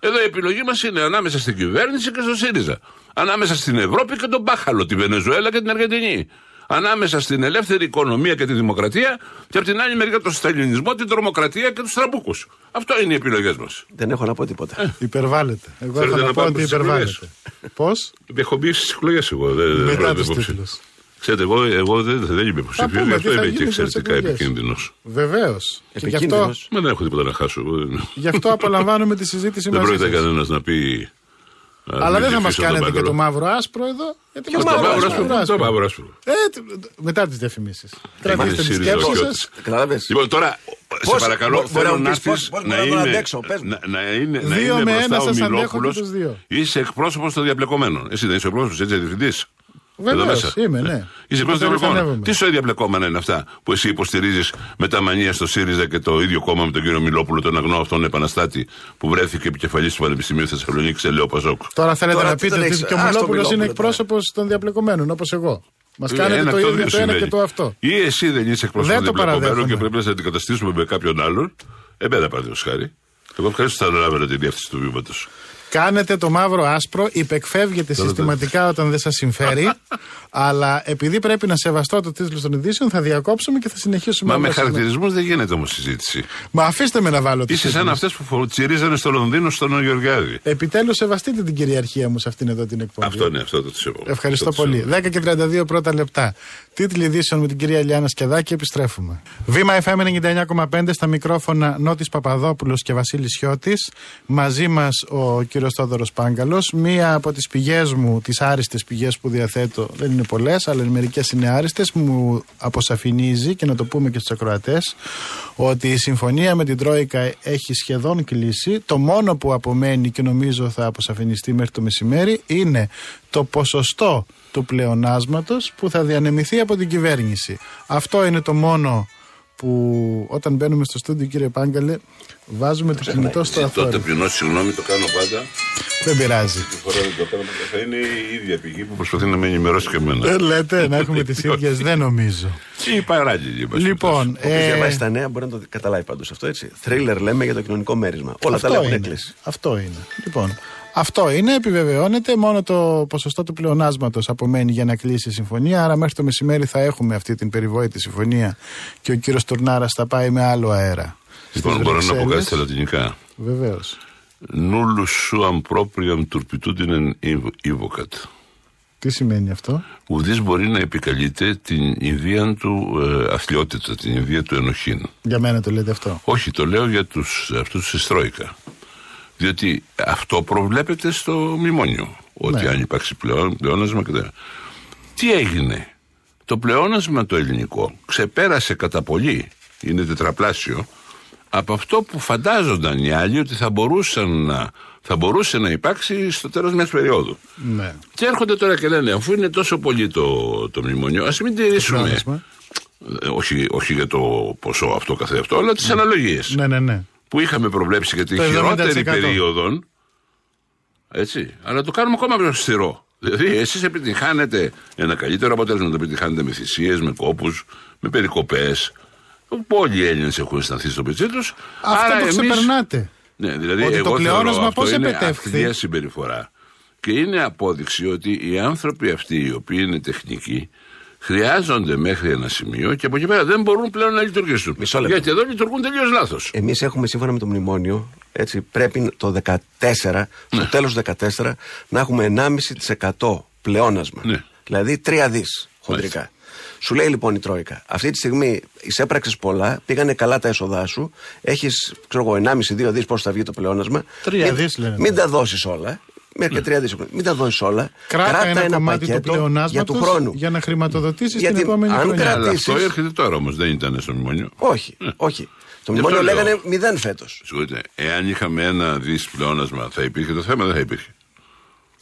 Εδώ η επιλογή μας είναι ανάμεσα στην κυβέρνηση και στο ΣΥΡΙΖΑ. Ανάμεσα στην Ευρώπη και τον Μπάχαλο, τη Βενεζουέλα και την Αργεντινή. Ανάμεσα στην ελεύθερη οικονομία και τη δημοκρατία και από την άλλη μεριά τον σταλινισμό, την τρομοκρατία και τους τραμπούκους. Αυτό είναι οι επιλογές μας. Δεν έχω να πω τίποτα. Υπερβάλλεται. Εγώ Θέλετε θα να να πω πάμε ότι στις υπερβάλλεται. Πώς; Έχω μπει στις εκλογές εγώ. Δεν, δεν Μετά πρόκειται τους υπόψη. τίτλους. Ξέρετε, εγώ, εγώ δεν, δεν είμαι υποψήφιο, πούμε, γι' τι αυτό θα είμαι γίνει και στις εξαιρετικά εκλογές. επικίνδυνος. Βεβαίως. Και γι' αυτό, Επικίνδυνος. Μα δεν έχω τίποτα να χάσω. εγώ δεν- γι' αυτό απολαμβάνουμε τη συζήτηση [laughs] Δεν μαζί πρόκειται σας. κανένας να πει. «Α, Αλλά μην δεν θα μας ψηφίσω τον κάνετε και Μπάγκαλο». το μαύρο άσπρο εδώ. Γιατί Το μας μαύρο κάνετε άσπρο, το μαύρο άσπρο. Ε, τ- μετά τις διαφημίσεις. Είμαστε Κρατήστε τη ΣΥΡΙΖΑ σκέψη οχιώτες. σας. Καταλάβες. Λοιπόν, τώρα, σε Πώς- παρακαλώ, μπορεί- μπορεί θέλω να να μου πεις πώς- έρθει πώς να μπορώ να είναι. αντέξω, πες μου. να- Να είναι να Δύο είναι με μπροστά ένα ο σας αντέχω Μιλόπουλος. και τους δύο. Είσαι εκπρόσωπος των διαπλεκομένων. Εσύ δεν είσαι εκπρόσωπος, έτσι διευθυντής. Βεβαίως, είμαι, ναι. Είσαι εκπρόσωπο των διαπλεκομένων. Υπερηφανεύομαι. Τι σοϊ διαπλεκόμενα είναι αυτά που εσύ υποστηρίζεις με τα μανία στο ΣΥΡΙΖΑ και το ίδιο κόμμα με τον κύριο Μιλόπουλο, τον αγνό αυτόν επαναστάτη που βρέθηκε επικεφαλής του Πανεπιστημίου Θεσσαλονίκη σε Λέω Παζόκ. Τώρα θέλετε Τώρα να τι πείτε τον ότι έχεις- και ο Α, στο Μιλόπουλο είναι Μιλόπουλο, εκπρόσωπος των διαπλεκομένων, όπως εγώ. Μας κάνετε Ένα το εκ των ίδιο δύο το ένα και συμβαίνει. το αυτό. Ή εσύ δεν είσαι εκπρόσωπος Δεν του το διαπλεκομένου παραδέχομαι. και πρέπει να σε αντικαταστήσουμε με κάποιον άλλον. Εμένα παραδείγματος χάρη. Εγώ ευχαρίστω θα αναλάβαινα την διεύθυνση του βήματος. Κάνετε το μαύρο άσπρο, υπεκφεύγετε συστηματικά όταν δεν σας συμφέρει. [laughs] αλλά επειδή πρέπει να σεβαστώ το τίτλο των ειδήσεων, θα διακόψουμε και θα συνεχίσουμε. Μα με αμέσως. χαρακτηρισμούς δεν γίνεται όμως συζήτηση. Μα αφήστε με να βάλω Είσαι σαν αυτές που φο- τσιρίζανε στο Λονδίνο στον Γεωργιάδη. Επιτέλους, σεβαστείτε την κυριαρχία μου σε αυτήν εδώ την εκπομπή. Αυτό είναι, αυτό το του σέβομαι. Ευχαριστώ Αυτό το πολύ. σέβομαι. 10 και 32 πρώτα λεπτά. Τίτλοι ειδήσεων με την κυρία Λιάννα Σκεδάκη. Επιστρέφουμε. Βήμα FM 99,5 στα μικρόφωνα Νότη Παπαδόπουλος και Βασίλης Χιώτης. Μαζί μας ο κύριος Θόδωρος Πάγκαλος. Μία από τις πηγές μου, τις άριστες πηγές που διαθέτω, δεν είναι πολλές, αλλά μερικές είναι άριστες, μου αποσαφηνίζει και να το πούμε και στους ακροατές ότι η συμφωνία με την Τρόικα έχει σχεδόν κλείσει. Το μόνο που απομένει και νομίζω θα αποσαφινιστεί μέχρι το μεσημέρι είναι το ποσοστό του πλεονάσματος που θα διανεμηθεί από την κυβέρνηση. Αυτό είναι το μόνο που όταν μπαίνουμε στο στούντιο κύριε Πάγκαλε βάζουμε το κινητό στο Ζητώ αθόρυβο. ταπεινό συγγνώμη, το κάνω πάντα. Δεν πειράζει. Τη φορά δεν το κάνω πάντα. Θα είναι η ίδια πηγή που προσπαθεί να με ενημερώσει και εμένα. Δεν λέτε να έχουμε τις ίδιες, δεν νομίζω. Ή παράγγελοι. Λοιπόν, Όποιο ε, διαβάσει τα νέα μπορεί να το καταλάβει πάντως αυτό έτσι. Θρίλερ λέμε για το κοινωνικό μέρισμα. Όλα τα αυτό άλλα έχουν είναι. έκλεισει. Αυτό είναι. Λοιπόν, αυτό είναι, επιβεβαιώνεται. Μόνο το ποσοστό του πλεονάσματος απομένει για να κλείσει η συμφωνία. Άρα, μέχρι το μεσημέρι θα έχουμε αυτή την περιβόητη συμφωνία και ο κύριος Τουρνάρας θα πάει με άλλο αέρα. Λοιπόν, μπορώ να πω κάτι στα λατινικά; Βεβαίως. Nullus suam propriam turpitudinem invocat. Τι σημαίνει αυτό; Ουδής μπορεί να επικαλείται την ιδέα του ε, αθλειότητα, την ιδέα του ενοχήν. Για μένα το λέτε αυτό. Όχι, το λέω για τους, αυτούς της Τρόικα. Διότι αυτό προβλέπεται στο μνημόνιο. Ότι Ναι. αν υπάρξει πλεόν, πλεόνασμα και τα... Τι έγινε; Το πλεόνασμα το ελληνικό ξεπέρασε κατά πολύ, είναι τετραπλάσιο, από αυτό που φαντάζονταν οι άλλοι ότι θα, μπορούσαν να, θα μπορούσε να υπάρξει στο τέλος μιας περίοδου. Ναι. Και έρχονται τώρα και λένε, αφού είναι τόσο πολύ το, το μνημόνιο, ας μην τηρήσουμε. Πλεόνασμα. Ε, όχι, όχι για το ποσό αυτό καθεαυτό, αλλά τις αναλογίες Ναι, ναι, ναι. Που είχαμε προβλέψει για την Το χειρότερη 70%. περίοδο Έτσι. Αλλά το κάνουμε ακόμα πιο αυστηρό. Δηλαδή, εσείς επιτυχάνετε ένα καλύτερο αποτέλεσμα. Το επιτυχάνετε με θυσίες, με κόπους, με περικοπές. Όλοι οι Έλληνες έχουν αισθανθεί στο πετσί τους. Αυτό το ξεπερνάτε. Ναι, δηλαδή, Ότι το εγώ πλεόνασμα θεωρώ αυτό πώς είναι επετεύχθη; αχθεία συμπεριφορά. Και είναι απόδειξη ότι οι άνθρωποι αυτοί οι οποίοι είναι τεχνικοί χρειάζονται μέχρι ένα σημείο και από εκεί πέρα δεν μπορούν πλέον να λειτουργήσουν. λεπτό. Γιατί εδώ λειτουργούν τελείως λάθος. Εμείς έχουμε σύμφωνα με το μνημόνιο, έτσι, πρέπει το 14, Ναι. στο τέλος του 14, να έχουμε 1,5% πλεόνασμα. Ναι. Δηλαδή 3 δις χοντρικά. Σου λέει λοιπόν η Τρόικα, αυτή τη στιγμή εισέπραξες πολλά, πήγανε καλά τα έσοδά σου, έχεις, ξέρω εγώ, 1,5-2 δις πώς θα βγει το πλεόνασμα. Τρία Μην- δις λένε. Μην τα δώσεις όλα. Μέχρι και 3 δις. Μην τα δώσεις όλα. Κράτα, ένα, κομμάτι του πακέτο για πλεονάσματο του χρόνου. για να χρηματοδοτήσεις την Γιατί επόμενη αν χρονιά. κρατήσεις- Αλλά αυτό έρχεται τώρα όμως, δεν ήταν στο μνημόνιο. Όχι, όχι. Το Γι' μνημόνιο αυτό λέω. λέγανε μηδέν φέτος. Συγχωρείτε, εάν είχαμε ένα δις πλεόνασμα, θα υπήρχε το θέμα, δεν θα υπήρχε;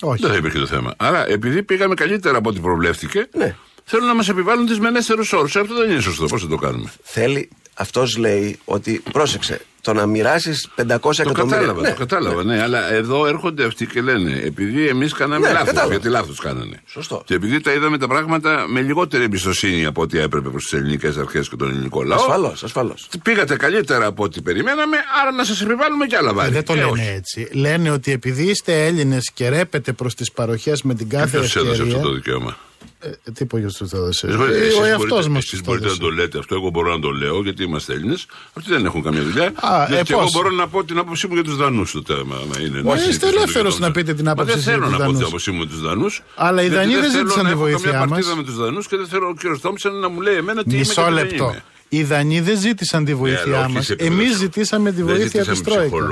Όχι. Δεν θα υπήρχε το θέμα. Άρα, επειδή πήγαμε καλύτερα από ό,τι προβλέφθηκε, Ναι. θέλουν να μας επιβάλλουν τις μενέστερους όρους. Αυτό δεν είναι σωστό. Πώς θα το κάνουμε; Θέλει, αυτός λέει ότι πρόσεξε, το να μοιράσεις 500 Το εκατομμύρια. κατάλαβα, Ναι, το κατάλαβα, ναι. Αλλά εδώ έρχονται αυτοί και λένε, επειδή εμείς κάναμε Ναι, λάθος. κατάλαβα. Γιατί λάθος κάνανε. Σωστό. Και επειδή τα είδαμε τα πράγματα με λιγότερη εμπιστοσύνη από ό,τι έπρεπε προς τις ελληνικές αρχές και τον ελληνικό λαό. Ασφαλώς, ασφαλώς. Πήγατε καλύτερα από ό,τι περιμέναμε, άρα να σας επιβάλλουμε κι άλλα Ε, βάρη. δεν το Ε, λένε όχι. έτσι. Λένε ότι επειδή είστε Έλληνες και ρέπετε προς τις παροχές με την κάθε Ποιος έδωσε ευκαιρία. αυτό το δικαίωμα; Ε, τι πω το έδωσε. Εσείς Ε, μπορείτε- εσείς Ο εαυτός μπορείτε- μας εσείς μπορείτε να το λέτε αυτό, εγώ μπορώ να το λέω γιατί είμαστε Έλληνες. Αυτοί δεν έχουν καμία δουλειά. Α, Ναι, ε, και εγώ πώς; μπορώ να πω την άποψή μου για τους Δανούς στο θέμα. άμα είναι Μα να είστε συζητήσουμε ελεύθερο για να τον- πείτε την Μα άποψή δεν σας θέλω για να τους πω την Δανούς. άποψή μου με τους Δανούς. Αλλά οι Δανείοι δεν ζήτησαν τη βοήθειά Έχω καμιά μας. παρτίδα με τους Δανούς και δεν θέλω ο κύριος Τόμψεν να μου λέει εμένα τι είμαι και Μισό τι δεν λεπτό. είμαι. Οι Δανείοι δεν ζήτησαν τη Ναι, βοήθειά αλλά όχι μας. σε επίπεδο Εμείς ψυχο- ζητήσαμε τη Δεν βοήθεια της ζητήσαμε Τρόικα.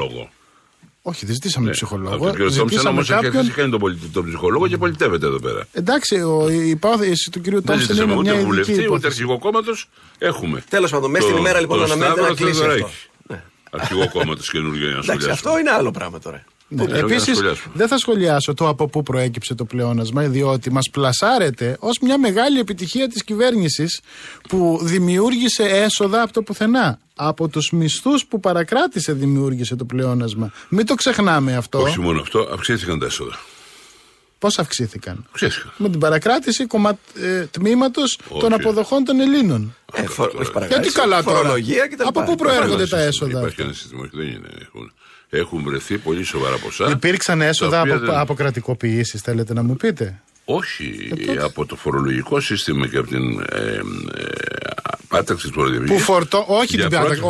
Ψυχολόγο. Όχι, δεν ζητήσαμε Ναι. ψυχολόγο. Αυτό ο κύριο Τόμψεν Ζητήσαμε όμω έχει κάποιον. έχει κάνει τον, πολιτι- τον ψυχολόγο και πολιτεύεται εδώ πέρα. Εντάξει, ο, η υπόθεση του κύριου Δεν Τόμψεν ζητήσαμε είναι ούτε μια ειδική βουλευτή ούτε υπόθεση. αρχηγό κόμματος. Έχουμε. Τέλος πάντων, μέσα στην Το- ημέρα λοιπόν το αναμένεται να Σταύρο κλείσει αυτό. Θεοδωράκη. Αρχηγό κόμματος καινούργιο για να Εντάξει, σχολιάσουμε. αυτό είναι άλλο πράγμα τώρα. Ναι. Ε, για να Επίσης, σχολιάσουμε. δεν θα σχολιάσω το από πού προέκυψε το πλεόνασμα, διότι μας πλασάρεται ως μια μεγάλη επιτυχία της κυβέρνησης που δημιούργησε έσοδα από το πουθενά. Από τους μισθούς που παρακράτησε δημιούργησε το πλεόνασμα. Μην το ξεχνάμε αυτό. Όχι μόνο αυτό, αυξήθηκαν τα έσοδα. Πώς αυξήθηκαν; Αυξήθηκαν. Με την παρακράτηση κομμα... ε, τμήματος Όχι. των αποδοχών των Ελλήνων. Ε, φο- όχι Γιατί παρακάτω. καλά τώρα; Φορολογία κτλ. Από πού προέρχονται Υπάρχει τα ένα έσοδα. σύστημα, Υπάρχει ένα σύστημα, όχι, δεν είναι. Έχουν, έχουν βρεθεί πολύ σοβαρά ποσά. Υπήρξαν τα έσοδα οποία από, δεν- από κρατικοποιήσεις, θέλετε να μου πείτε; Όχι, Ε, τότε. από το φορολογικό σύστημα και από την ε, ε, πάταξη του φοροδιαφυγής. Που φορτώ, όχι την, πάταξη,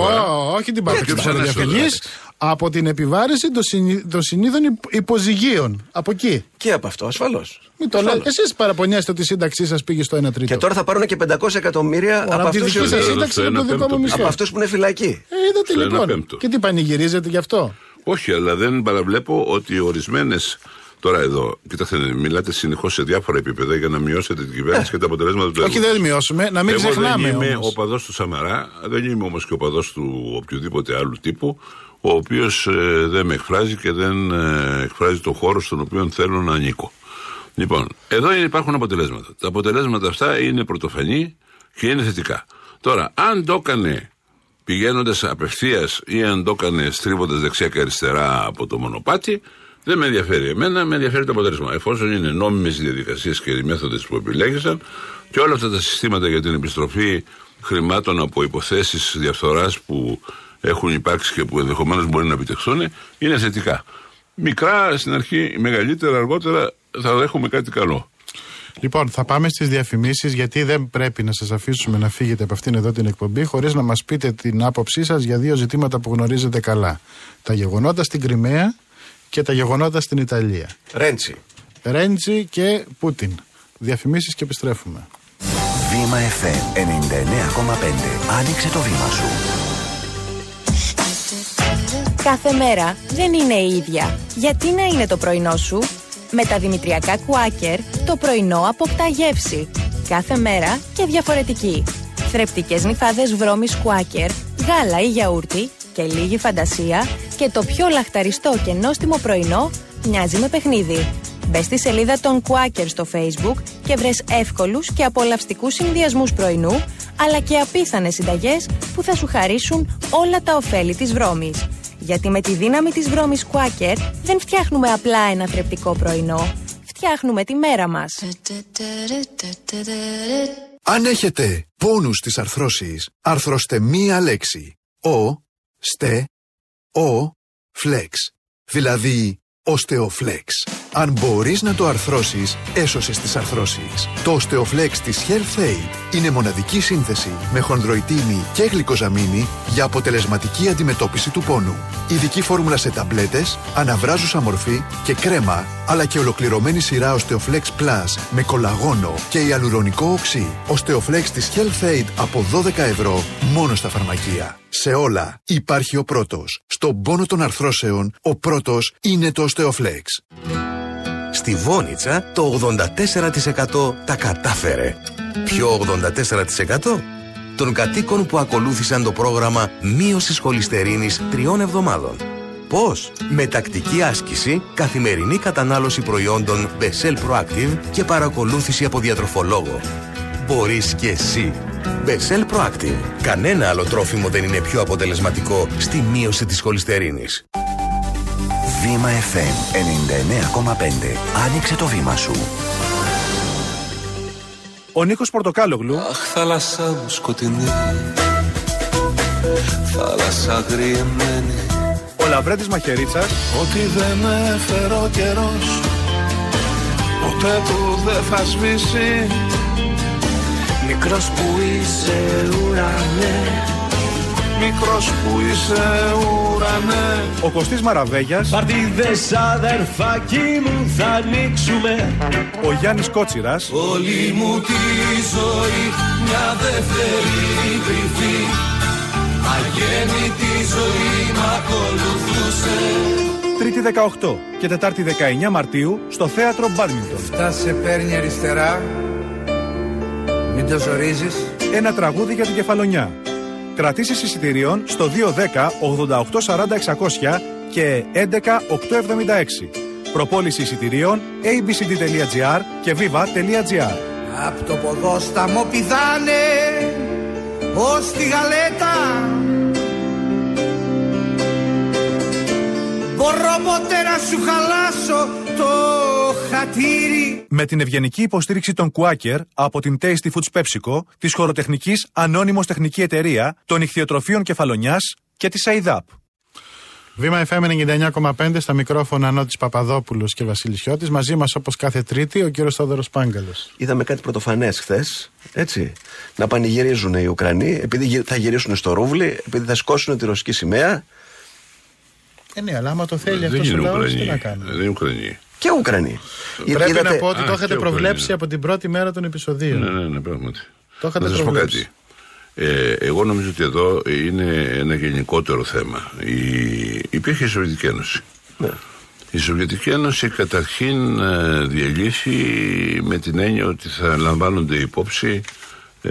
όχι την πάταξη Και της ποια είναι φοροδιαφυγής, έσοδα, από την επιβάρηση των, συνη, των συνήθων υπ- υποζυγίων. Από εκεί. Και από αυτό, ασφαλώς. Μην το λέτε. Εσείς παραπονιέστε ότι η σύνταξή σας πήγε στο 1 τρίτο. Και τώρα θα πάρουν και 500 εκατομμύρια Ωραία, από από τη αυτούς δική σας σύνταξη είναι το δικό μου μισθό. από αυτούς που είναι φυλακοί. Ε, είδατε Στο ένα λοιπόν. πέμπτο. Και τι πανηγυρίζετε γι' αυτό; Όχι, αλλά δεν παραβλέπω ότι ορισμένες. Τώρα εδώ, κοιτάξτε, μιλάτε συνεχώς σε διάφορα επίπεδα για να μειώσετε την κυβέρνηση και τα αποτελέσματα του Ε. Όχι, έργου. δεν μειώσουμε. Να μην Εγώ ξεχνάμε δεν είμαι όμως. οπαδό του Σαμαρά, δεν είμαι όμως και οπαδό του οποιοδήποτε άλλου τύπου, ο οποίος δεν με εκφράζει και δεν ε, εκφράζει το χώρο στον οποίο θέλω να ανήκω. Λοιπόν, εδώ είναι- υπάρχουν αποτελέσματα. Τα αποτελέσματα αυτά είναι πρωτοφανή και είναι θετικά. Τώρα, αν το έκανε πηγαίνοντας απευθείας ή αν το έκανε στρίβοντας δεξιά και αριστερά από το μονοπάτι, δεν με ενδιαφέρει. Εμένα με ενδιαφέρει το αποτέλεσμα. Εφόσον είναι νόμιμες οι διαδικασίες και οι μέθοδες που επιλέγησαν και όλα αυτά τα συστήματα για την επιστροφή χρημάτων από υποθέσεις διαφθοράς που έχουν υπάρξει και που ενδεχομένως μπορεί να επιτευχθούν, είναι θετικά. Μικρά στην αρχή, μεγαλύτερα αργότερα θα έχουμε κάτι καλό. Λοιπόν, θα πάμε στις διαφημίσεις, γιατί δεν πρέπει να σας αφήσουμε να φύγετε από αυτήν εδώ την εκπομπή χωρίς να μας πείτε την άποψή σας για δύο ζητήματα που γνωρίζετε καλά. Τα γεγονότα στην Κρυμαία και τα γεγονότα στην Ιταλία. Ρέντσι. Ρέντζι και Πούτιν. Διαφημίσεις και επιστρέφουμε. Βήμα FM 99,5. Άνοιξε το βήμα σου. Κάθε μέρα δεν είναι η ίδια. Γιατί να είναι το πρωινό σου; Με τα δημητριακά κουάκερ, το πρωινό αποκτά γεύση. Κάθε μέρα και διαφορετική. Θρεπτικές νυφάδες βρώμης κουάκερ, γάλα ή γιαούρτι και λίγη φαντασία και το πιο λαχταριστό και νόστιμο πρωινό μοιάζει με παιχνίδι. Μπες στη σελίδα των Quaker στο Facebook και βρες εύκολους και απολαυστικούς συνδυασμούς πρωινού, αλλά και απίθανες συνταγές που θα σου χαρίσουν όλα τα ωφέλη της βρώμης. Γιατί με τη δύναμη της βρώμης Quaker δεν φτιάχνουμε απλά ένα θρεπτικό πρωινό. Φτιάχνουμε τη μέρα μας. Αν έχετε πόνους στις αρθρώσεις, αρθρώστε μία λέξη. Ο, στε, ο, φλεξ. Δηλαδή, Osteoflex. Αν μπορείς να το αρθρώσεις, έσωσες τις αρθρώσεις. Το Osteoflex της Health Aid είναι μοναδική σύνθεση με χονδροϊτίνη και γλυκοζαμίνη για αποτελεσματική αντιμετώπιση του πόνου. Ειδική φόρμουλα σε ταμπλέτες, αναβράζουσα μορφή και κρέμα, αλλά και ολοκληρωμένη σειρά Osteoflex Plus με κολαγόνο και ιαλουρονικό οξύ. Osteoflex της Health Aid από 12 ευρώ μόνο στα φαρμακεία. Σε όλα υπάρχει ο πρώτος. Στον πόνο των αρθρώσεων, ο πρώτος είναι το Osteoflex. Στη Βόνιτσα το 84% τα κατάφερε. Ποιο 84%? Των κατοίκων που ακολούθησαν το πρόγραμμα μείωσης χολυστερίνης τριών εβδομάδων. Πώς; Με τακτική άσκηση, καθημερινή κατανάλωση προϊόντων Bessel Proactive και παρακολούθηση από διατροφολόγο. Μπορείς και εσύ. Bessel Proactive. Κανένα άλλο τρόφιμο δεν είναι πιο αποτελεσματικό στη μείωση της χολυστερίνης. Βήμα FM 99,5. Άνοιξε το βήμα σου. Ο Νίκος Πορτοκάλογλου. Αχ, θάλασσα μου σκοτεινή. Θάλασσα αγριεμένη Ο Λαβρέντης Μαχαιρίτσας. Ότι δεν έφερε ο καιρός Ποτέ του δεν θα σβήσει. Μικρός που είσαι ουρανέ Μικρός που είσαι ουρανέ. Ο Κωστής Μαραβέγιας. Παρτίδες αδερφάκι μου θα ανοίξουμε. Ο Γιάννης Κότσιρας. Όλη μου τη ζωή μια δεύτερη κρυφή. Αγέννητη ζωή μ' ακολουθούσε. Τρίτη 18 και Τετάρτη 19 Μαρτίου στο Θέατρο Μπάρμιντον. Φτάσε παίρνει αριστερά. Μην το ζορίζεις. Ένα τραγούδι για την κεφαλονιά. Κρατήσεις εισιτηρίων στο 210 88 40 600 και 11 876. Προπόληση εισιτηρίων abcd.gr και viva.gr. Απ' το ποδόσταμο πηδάνε ως τη γαλέτα Μπορώ ποτέ να σου χαλάσω το χατήρι Με την ευγενική υποστήριξη των Quaker από την Tasty Foods PepsiCo, της χωροτεχνικής Ανώνυμος Τεχνική Εταιρεία, των Ιχθυοτροφείων Κεφαλονιάς και της ΑΙΔΑΠ. Βήμα FM 99,5 στα μικρόφωνα Νότης Παπαδόπουλος και Βασίλης Χιώτης. Μαζί μας όπως κάθε Τρίτη ο κύριος Θόδωρος Πάγκαλος. Είδαμε κάτι πρωτοφανές χθες. Έτσι. Να πανηγυρίζουν οι Ουκρανοί, επειδή γυ- θα γυρίσουν στο Ρούβλι, επειδή θα σκόσουν τη ρωσική σημαία. Ε, ναι, αλλά άμα το θέλει Δεν αυτός ο είναι λαό, τι Ουκρανοί. να κάνει. Δεν είναι Ουκρανοί. Και Ουκρανοί. Πρέπει Είδατε- να πω ότι Α, το είχατε και προβλέψει Ουκρανοί. από την πρώτη μέρα των επεισοδίων. Ναι, ναι, ναι, πράγματι. Το είχατε να σας πω προβλέψει. κάτι. Ε, εγώ νομίζω ότι εδώ είναι ένα γενικότερο θέμα. Η... Υπήρχε η Σοβιετική Ένωση. Ναι. Η Σοβιετική Ένωση καταρχήν ε, διαλύθη με την έννοια ότι θα λαμβάνονται υπόψη ε,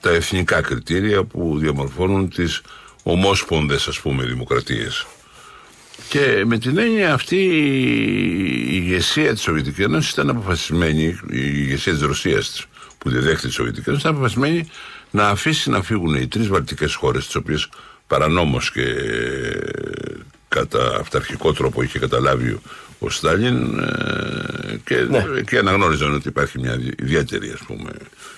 τα εθνικά κριτήρια που διαμορφώνουν τις ομόσπονδες ας πούμε δημοκρατίες. Και με την έννοια αυτή η ηγεσία της Σοβιετικής Ένωσης ήταν αποφασισμένη, η ηγεσία της Ρωσίας που διαδέχεται της Σοβιετικής Ένωσης, ήταν αποφασισμένη να αφήσει να φύγουν οι τρεις βαλτικές χώρες τις οποίες παρανόμως και κατά αυταρχικό τρόπο είχε καταλάβει ο Στάλιν ε, και, και αναγνώριζαν ότι υπάρχει μια ιδιαίτερη ας πούμε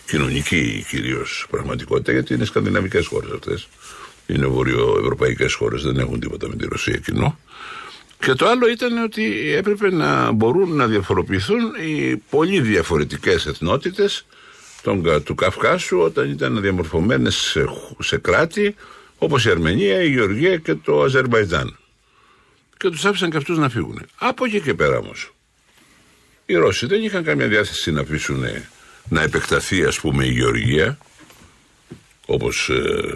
κοινωνική κυρίως πραγματικότητα γιατί είναι σκανδιναβικές χώρες αυτές είναι βορειοευρωπαϊκές χώρες δεν έχουν τίποτα με τη Ρωσία κοινό και το άλλο ήταν ότι έπρεπε να μπορούν να διαφοροποιηθούν οι πολύ διαφορετικές εθνότητες των, Κα- του Καυκάσου όταν ήταν διαμορφωμένες σε, χ- σε κράτη όπως η Αρμενία, η Γεωργία και το Αζερβαϊτζάν. Και τους άφησαν και αυτούς να φύγουν. Από εκεί και πέρα όμως. Οι Ρώσοι δεν είχαν καμία διάθεση να αφήσουν ε, να επεκταθεί ας πούμε η Γεωργία όπως ε,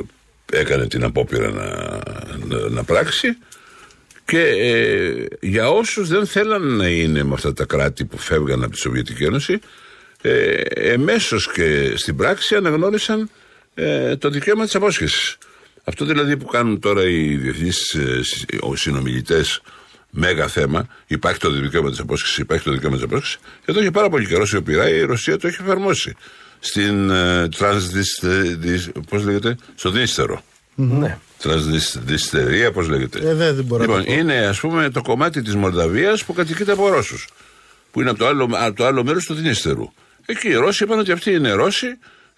έκανε την απόπειρα να, να, να πράξει και ε, για όσους δεν θέλαν να είναι με αυτά τα κράτη που φεύγαν από τη Σοβιετική Ένωση ε, εμέσως και στην πράξη αναγνώρισαν ε, το δικαίωμα της απόσχεσης. Αυτό δηλαδή που κάνουν τώρα οι διεθνείς ε, συ- ο- συνομιλητές μέγα θέμα, υπάρχει το δικαίωμα της απόσχεσης, υπάρχει το δικαίωμα της απόσχεσης, εδώ και πάρα πολύ καιρό σιωπηρά η Ρωσία το έχει εφαρμόσει. Στην ε, τρανς, δις- ε, δις- πώς λέγεται, στο Δνίστερο. Ναι. Τρανσδιστερία, πώς λέγεται. Ε, δεν, δεν μπορώ λοιπόν, να το πω. είναι ας πούμε το κομμάτι της Μολδαβίας που κατοικείται από Ρώσους. Που είναι από το άλλο, από το άλλο μέρος του Δνήστερου. Εκεί οι Ρώσοι είπαν ότι αυτοί είναι Ρώσοι.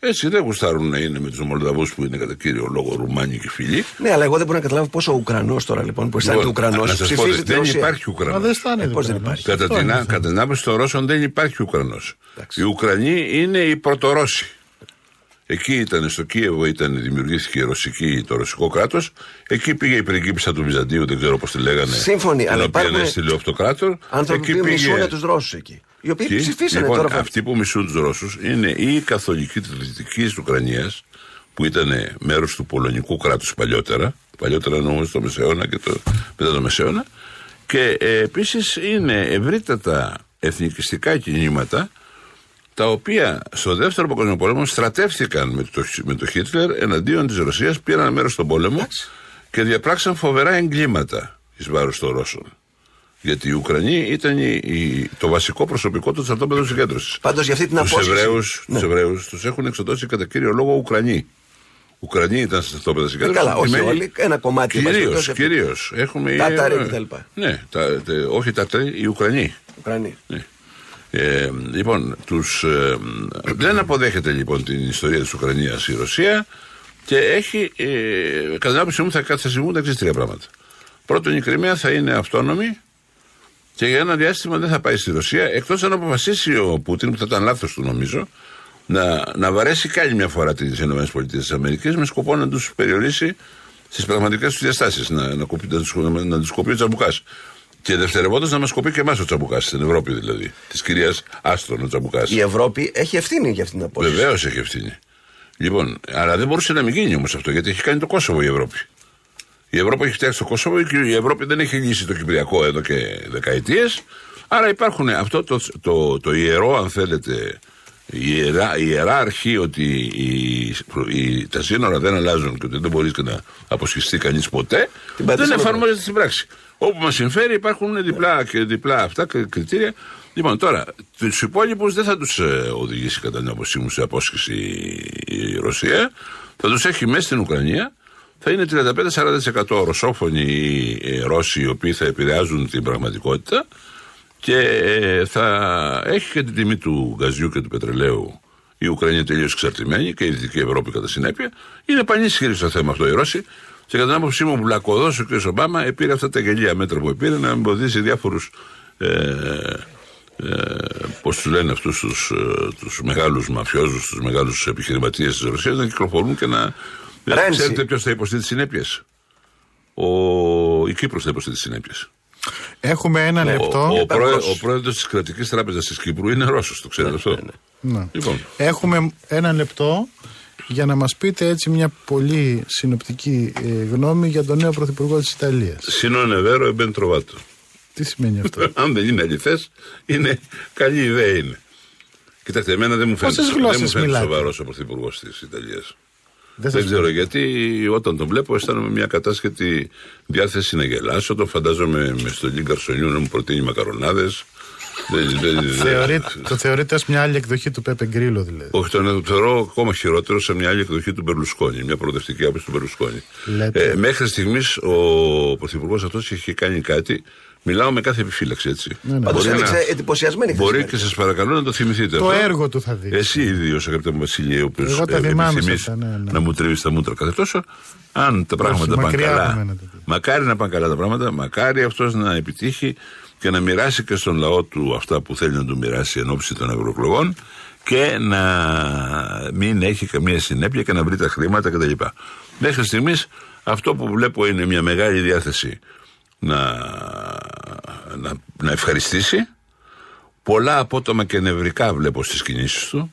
Έτσι δεν γουστάρουν να είναι με τους Μολδαβούς που είναι κατά κύριο λόγο Ρουμάνοι και φίλοι. Ναι, αλλά εγώ δεν μπορώ να καταλάβω πόσο ο Ουκρανός τώρα λοιπόν που αισθάνεται Λοιπόν, Ουκρανός να σας πω, ψηφίζει τη δεν Ρωσία. υπάρχει Ουκρανός. Μα δεν αισθάνεται. Ε, πώς δεν Ουκρανός. Κατά Αυτό την, είναι α- το κατά την άποψη των Ρώσων δεν υπάρχει Ουκρανός. Οι Ουκρανοί είναι οι πρωτορώσοι. Εκεί ήταν, στο Κίεβο ήταν, δημιουργήθηκε η ρωσική, το ρωσικό κράτος. Εκεί πήγε η πριγκίπισσα του Βυζαντίου, δεν ξέρω πώς τη λέγανε. Σύμφωνοι, την αλλά οποία υπάρχουν έστειλε ο αυτοκράτορ. Άνθρωποι που μισούν τους Ρώσους εκεί. Οι οποίοι Ποιοι; ψηφίσανε λοιπόν, τώρα. Αυτοί που μισούν τους Ρώσους είναι ή οι καθολικοί της Δυτικής Ουκρανίας, που ήταν μέρος του πολωνικού κράτους παλιότερα. Παλιότερα εννοούμε στο Μεσαίωνα και το, μετά το Μεσαίωνα. Και ε, επίσης είναι ευρύτατα εθνικιστικά κινήματα τα οποία στο δεύτερο παγκόσμιο πόλεμο στρατεύτηκαν με το, με το Χίτλερ εναντίον της Ρωσίας, πήραν μέρος στον πόλεμο και διαπράξαν φοβερά εγκλήματα εις βάρος των Ρώσων. Γιατί οι Ουκρανοί ήταν η- η- το βασικό προσωπικό του στρατόπεδου συγκέντρωσης. Πάντως για αυτή την Τους απόσυρση. Εβραίους Ναι. τους Εβραίους τους έχουν εξοντώσει κατά κύριο λόγο Ουκρανοί. Ουκρανοί ήταν στα στρατόπεδα συγκέντρωσης. Ε, καλά, όχι όλοι, ένα κομμάτι, εν πάση Κυρίως, περιπτώσει, αυτό. κυρίως. Έχουμε. Τάταροι ε, κτλ. Ναι, τα, τε- όχι τα οι Ουκρανοί. Ουκρανοί. Ναι. Ε, λοιπόν, τους, ε, δεν αποδέχεται λοιπόν την ιστορία της Ουκρανίας η Ρωσία και έχει, ε, κατά την άποψή μου θα, θα συμβούν τα εξής τρία πράγματα. Πρώτον, η Κρυμαία θα είναι αυτόνομη και για ένα διάστημα δεν θα πάει στη Ρωσία, εκτός αν αποφασίσει ο Πούτιν, που θα ήταν λάθος του νομίζω, να, να βαρέσει κι άλλη μια φορά τις ΗΠΑ με σκοπό να τους περιορίσει στις πραγματικές τους διαστάσεις, να, να, κοπεί, να, τους, να, να τους κοπεί ο Τσαμπουκάς. Και δευτερευόντως να μας κοπεί και εμάς ο Τσαμπουκά στην Ευρώπη δηλαδή. Της κυρίας Άστον ο Τσαμπουκά. Η Ευρώπη έχει ευθύνη για αυτήν την απόφαση. Βεβαίως έχει ευθύνη. Λοιπόν, αλλά δεν μπορούσε να μην γίνει όμως αυτό γιατί έχει κάνει το Κόσοβο η Ευρώπη. Η Ευρώπη έχει φτιάξει το Κόσοβο και η Ευρώπη δεν έχει λύσει το Κυπριακό εδώ και δεκαετίες. Άρα υπάρχουν αυτό το, το, το ιερό, αν θέλετε, η ιερά, η ιερά αρχή ότι οι, οι, τα σύνορα δεν αλλάζουν και ότι δεν μπορείς να αποσχιστεί κανείς ποτέ, δεν πατήσαμε εφαρμόζεται στην πράξη. Όπου μας συμφέρει υπάρχουν διπλά και διπλά αυτά και κριτήρια. Λοιπόν, τώρα, τους υπόλοιπους δεν θα τους οδηγήσει κατά την άποψή μου σε απόσχηση η Ρωσία. Θα τους έχει μέσα στην Ουκρανία. Θα είναι 35-40% ρωσόφωνοι οι Ρώσοι οι οποίοι θα επηρεάζουν την πραγματικότητα και ε, θα έχει και την τιμή του γκαζιού και του πετρελαίου η Ουκρανία τελείως εξαρτημένη και η Δυτική Ευρώπη κατά συνέπεια. Είναι πανίσχυρη στο θέμα αυτό η Ρώση. Και κατά την άποψή μου, ο Μπλακοδό ο κ. Ομπάμα επήρε αυτά τα γελία μέτρα που επήρε να εμποδίσει διάφορους. Ε, ε, Πώς τους λένε αυτούς τους τους μεγάλους μαφιόζους, τους μεγάλους επιχειρηματίες της Ρωσίας να κυκλοφορούν και να. Ρένση. Ξέρετε ποιος θα υποστεί τις συνέπειες; Ο... Η Κύπρος θα υποστεί τις συνέπειες. Έχουμε ένα λεπτό. Ο, ο, πρόεδρο, ο πρόεδρος της κρατικής τράπεζας της Κύπρου είναι Ρώσος, το ξέρετε αυτό. Ναι. Λοιπόν, Έχουμε ένα λεπτό για να μας πείτε έτσι μια πολύ συνοπτική ε, γνώμη για τον νέο πρωθυπουργό της Ιταλίας. Σινώνε βέρο εμπεν τροβάτο. Τι σημαίνει αυτό; [laughs] Αν δεν είναι αληθές, είναι καλή ιδέα είναι. Κοιτάξτε, εμένα δεν μου φαίνεται, Πόσες δεν μου γλώσσες φαίνεται μιλάτε; σοβαρός ο πρωθυπουργός της Ιταλίας. Δεν Δεν, σας ξέρω φαίνεται. γιατί όταν τον βλέπω αισθάνομαι μια κατάσχετη διάθεση να γελάσω. Τον φαντάζομαι με στολή καρσονιού να μου προτείνει μακαρονάδες. Δεν- δεν- δεν- Θεωρεί- το θεωρείτε ως μια άλλη εκδοχή του Πέπε Γκρίλο δηλαδή. Όχι, τον θεωρώ ακόμα χειρότερο σε μια άλλη εκδοχή του Μπερλουσκόνη, μια προοδευτική άποψη του Μπερλουσκόνη. Λέτε. Ε, μέχρι στιγμής ο πρωθυπουργός αυτός είχε κάνει κάτι. Μιλάω με κάθε επιφύλαξη έτσι. Ναι, ναι. Πάντως Μπορεί έδειξε εντυπωσιασμένη χθες Μπορεί μέρα. και σας παρακαλώ να το θυμηθείτε. Το αυτό. έργο του θα δείξει. Εσύ ιδίω, αγαπητέ μου Βασίλη, ο οποίος Εγώ τα θυμάμαι σε αυτά, ναι, ναι. να μου τρίβεις τα μούτρα κάθε τόσο. Αν τα πράγματα πάνε μακριά από καλά. μένα Μακάρι να πάνε καλά τα πράγματα. Μακάρι αυτός να επιτύχει και να μοιράσει και στον λαό του αυτά που θέλει να του μοιράσει εν ώψη των ευρωεκλογών και να μην έχει καμία συνέπεια και να βρει τα χρήματα κτλ. Μέχρι στιγμής αυτό που βλέπω είναι μια μεγάλη διάθεση να, να, να ευχαριστήσει. Πολλά απότομα και νευρικά βλέπω στις κινήσεις του.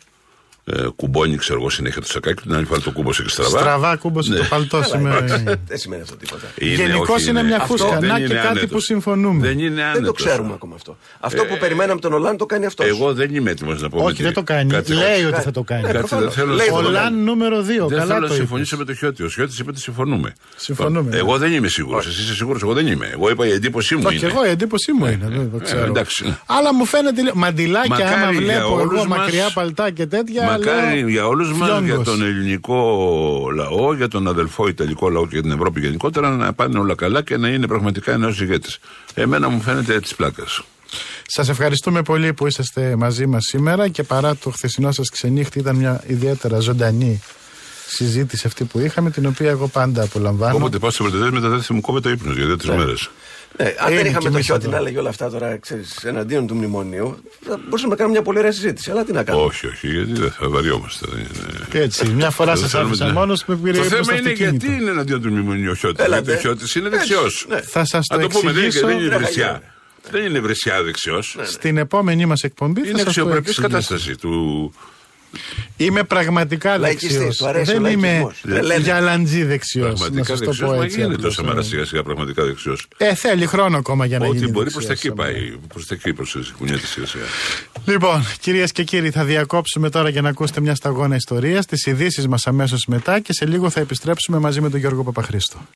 Ε, κουμπώνει, ξέρω εγώ, συνέχεια το σακάκι του. Την άλλη φορά το κούμπωσε και στραβά. Στραβά κούμπωσε Ναι. το παλτό σήμερα. Εντάξει, Δεν σημαίνει αυτό τίποτα. Γενικώς όχι, είναι μια Αυτό φούσκα. δεν Να είναι και κάτι άνετος. που συμφωνούμε. Δεν είναι Δεν το άνετος. ξέρουμε ακόμα αυτό. Αυτό που περιμέναμε τον Ολάν το κάνει αυτός. Εγώ δεν είμαι έτοιμος να πω. με Όχι, τη- δεν το κάνει. Κάτσε, Λέει κάτσε. ότι θα το κάνει. Κάτσε, δεν θέλω να Λέει συμφωνήσω. το κάνει. Ολάν νούμερο 2. Δεν Καλά θέλω να το είπες. συμφωνήσω με το Χιώτη. Ο Χιώτης είπε ότι συμφωνούμε. Συμφωνούμε, Εγώ ναι. δεν είμαι σίγουρος. Εσύ είσαι σίγουρος, εγώ δεν είμαι. Εγώ είπα η εντύπωσή μου Το και είναι. εγώ η εντύπωσή μου είναι. δεν το Ε, ξέρω. εντάξει. Αλλά μου φαίνεται. λίγο- Μαντιλάκια, Μακάρι άμα για βλέπω όλους εγώ μας- μακριά παλτά και τέτοια. Μακάρι Μακάρι λέω, για όλους μας, για φιόγκος. τον ελληνικό λαό, για τον αδελφό Ιταλικό λαό και για την Ευρώπη γενικότερα να πάνε όλα καλά και να είναι πραγματικά ένας ηγέτης. Εμένα μου φαίνεται τη πλάκας. Σας ευχαριστούμε πολύ που είσαστε μαζί μας σήμερα και παρά το χθεσινό σας ξενύχτη, ήταν μια ιδιαίτερα ζωντανή συζήτηση αυτή που είχαμε, την οποία εγώ πάντα απολαμβάνω. Όποτε πάω σε πρωτεδέ μετά θα μου κόβεται ο ύπνος για δύο-τρεις μέρες. Ναι, αν Είναι δεν και είχαμε το εμείς χιότι εδώ. να έλεγε όλα αυτά τώρα, ξέρεις, εναντίον του μνημονίου, θα μπορούσαμε να κάνουμε μια πολύ ωραία συζήτηση. Αλλά τι να κάνουμε. Όχι, όχι, γιατί δεν θα βαριόμαστε. δεν είναι- Έτσι, μια φορά Δεν σας θέλουμε άφησα την- μόνος με πήρε Το προς θέμα είναι αυτοκίνητο. γιατί είναι εναντίον του μνημονίου ο Χιώτης. Έλατε. Γιατί ο Χιώτης είναι δεξιός. Ναι. Θα σας το Να το πούμε, δεν είναι, εξηγήσω δεν είναι Ναι, βρεσιά. ναι. Δεν είναι βρεσιά δεξιός. στην επόμενή μας εκπομπή. Είναι θα σας το αξιοπρεπής εξηγήσω. κατάσταση του. Είμαι πραγματικά Λαϊκιστής, δεξιός. του αρέσει Δεν ο είμαι λαϊκισμός. Δεν λένε. γυαλαντζή δεξιός. Να Πραγματικά σας το δεξιός. πω Μα έτσι. γίνεται απλώς, τόσο μέρα ε. σιγά σιγά πραγματικά δεξιός. Ε, θέλει χρόνο ακόμα για να γίνει. Ότι μπορεί προς τα δεξιός, εκεί ε, πάει. Προς τα εκεί προσέζει. Κουνιέται σιγά σιγά. Λοιπόν, κυρίες και κύριοι, θα διακόψουμε τώρα για να ακούσετε μια σταγόνα ιστορίας, τις ειδήσεις μας αμέσως μετά και σε λίγο θα επιστρέψουμε μαζί με τον Γιώργο Παπαχρήστο.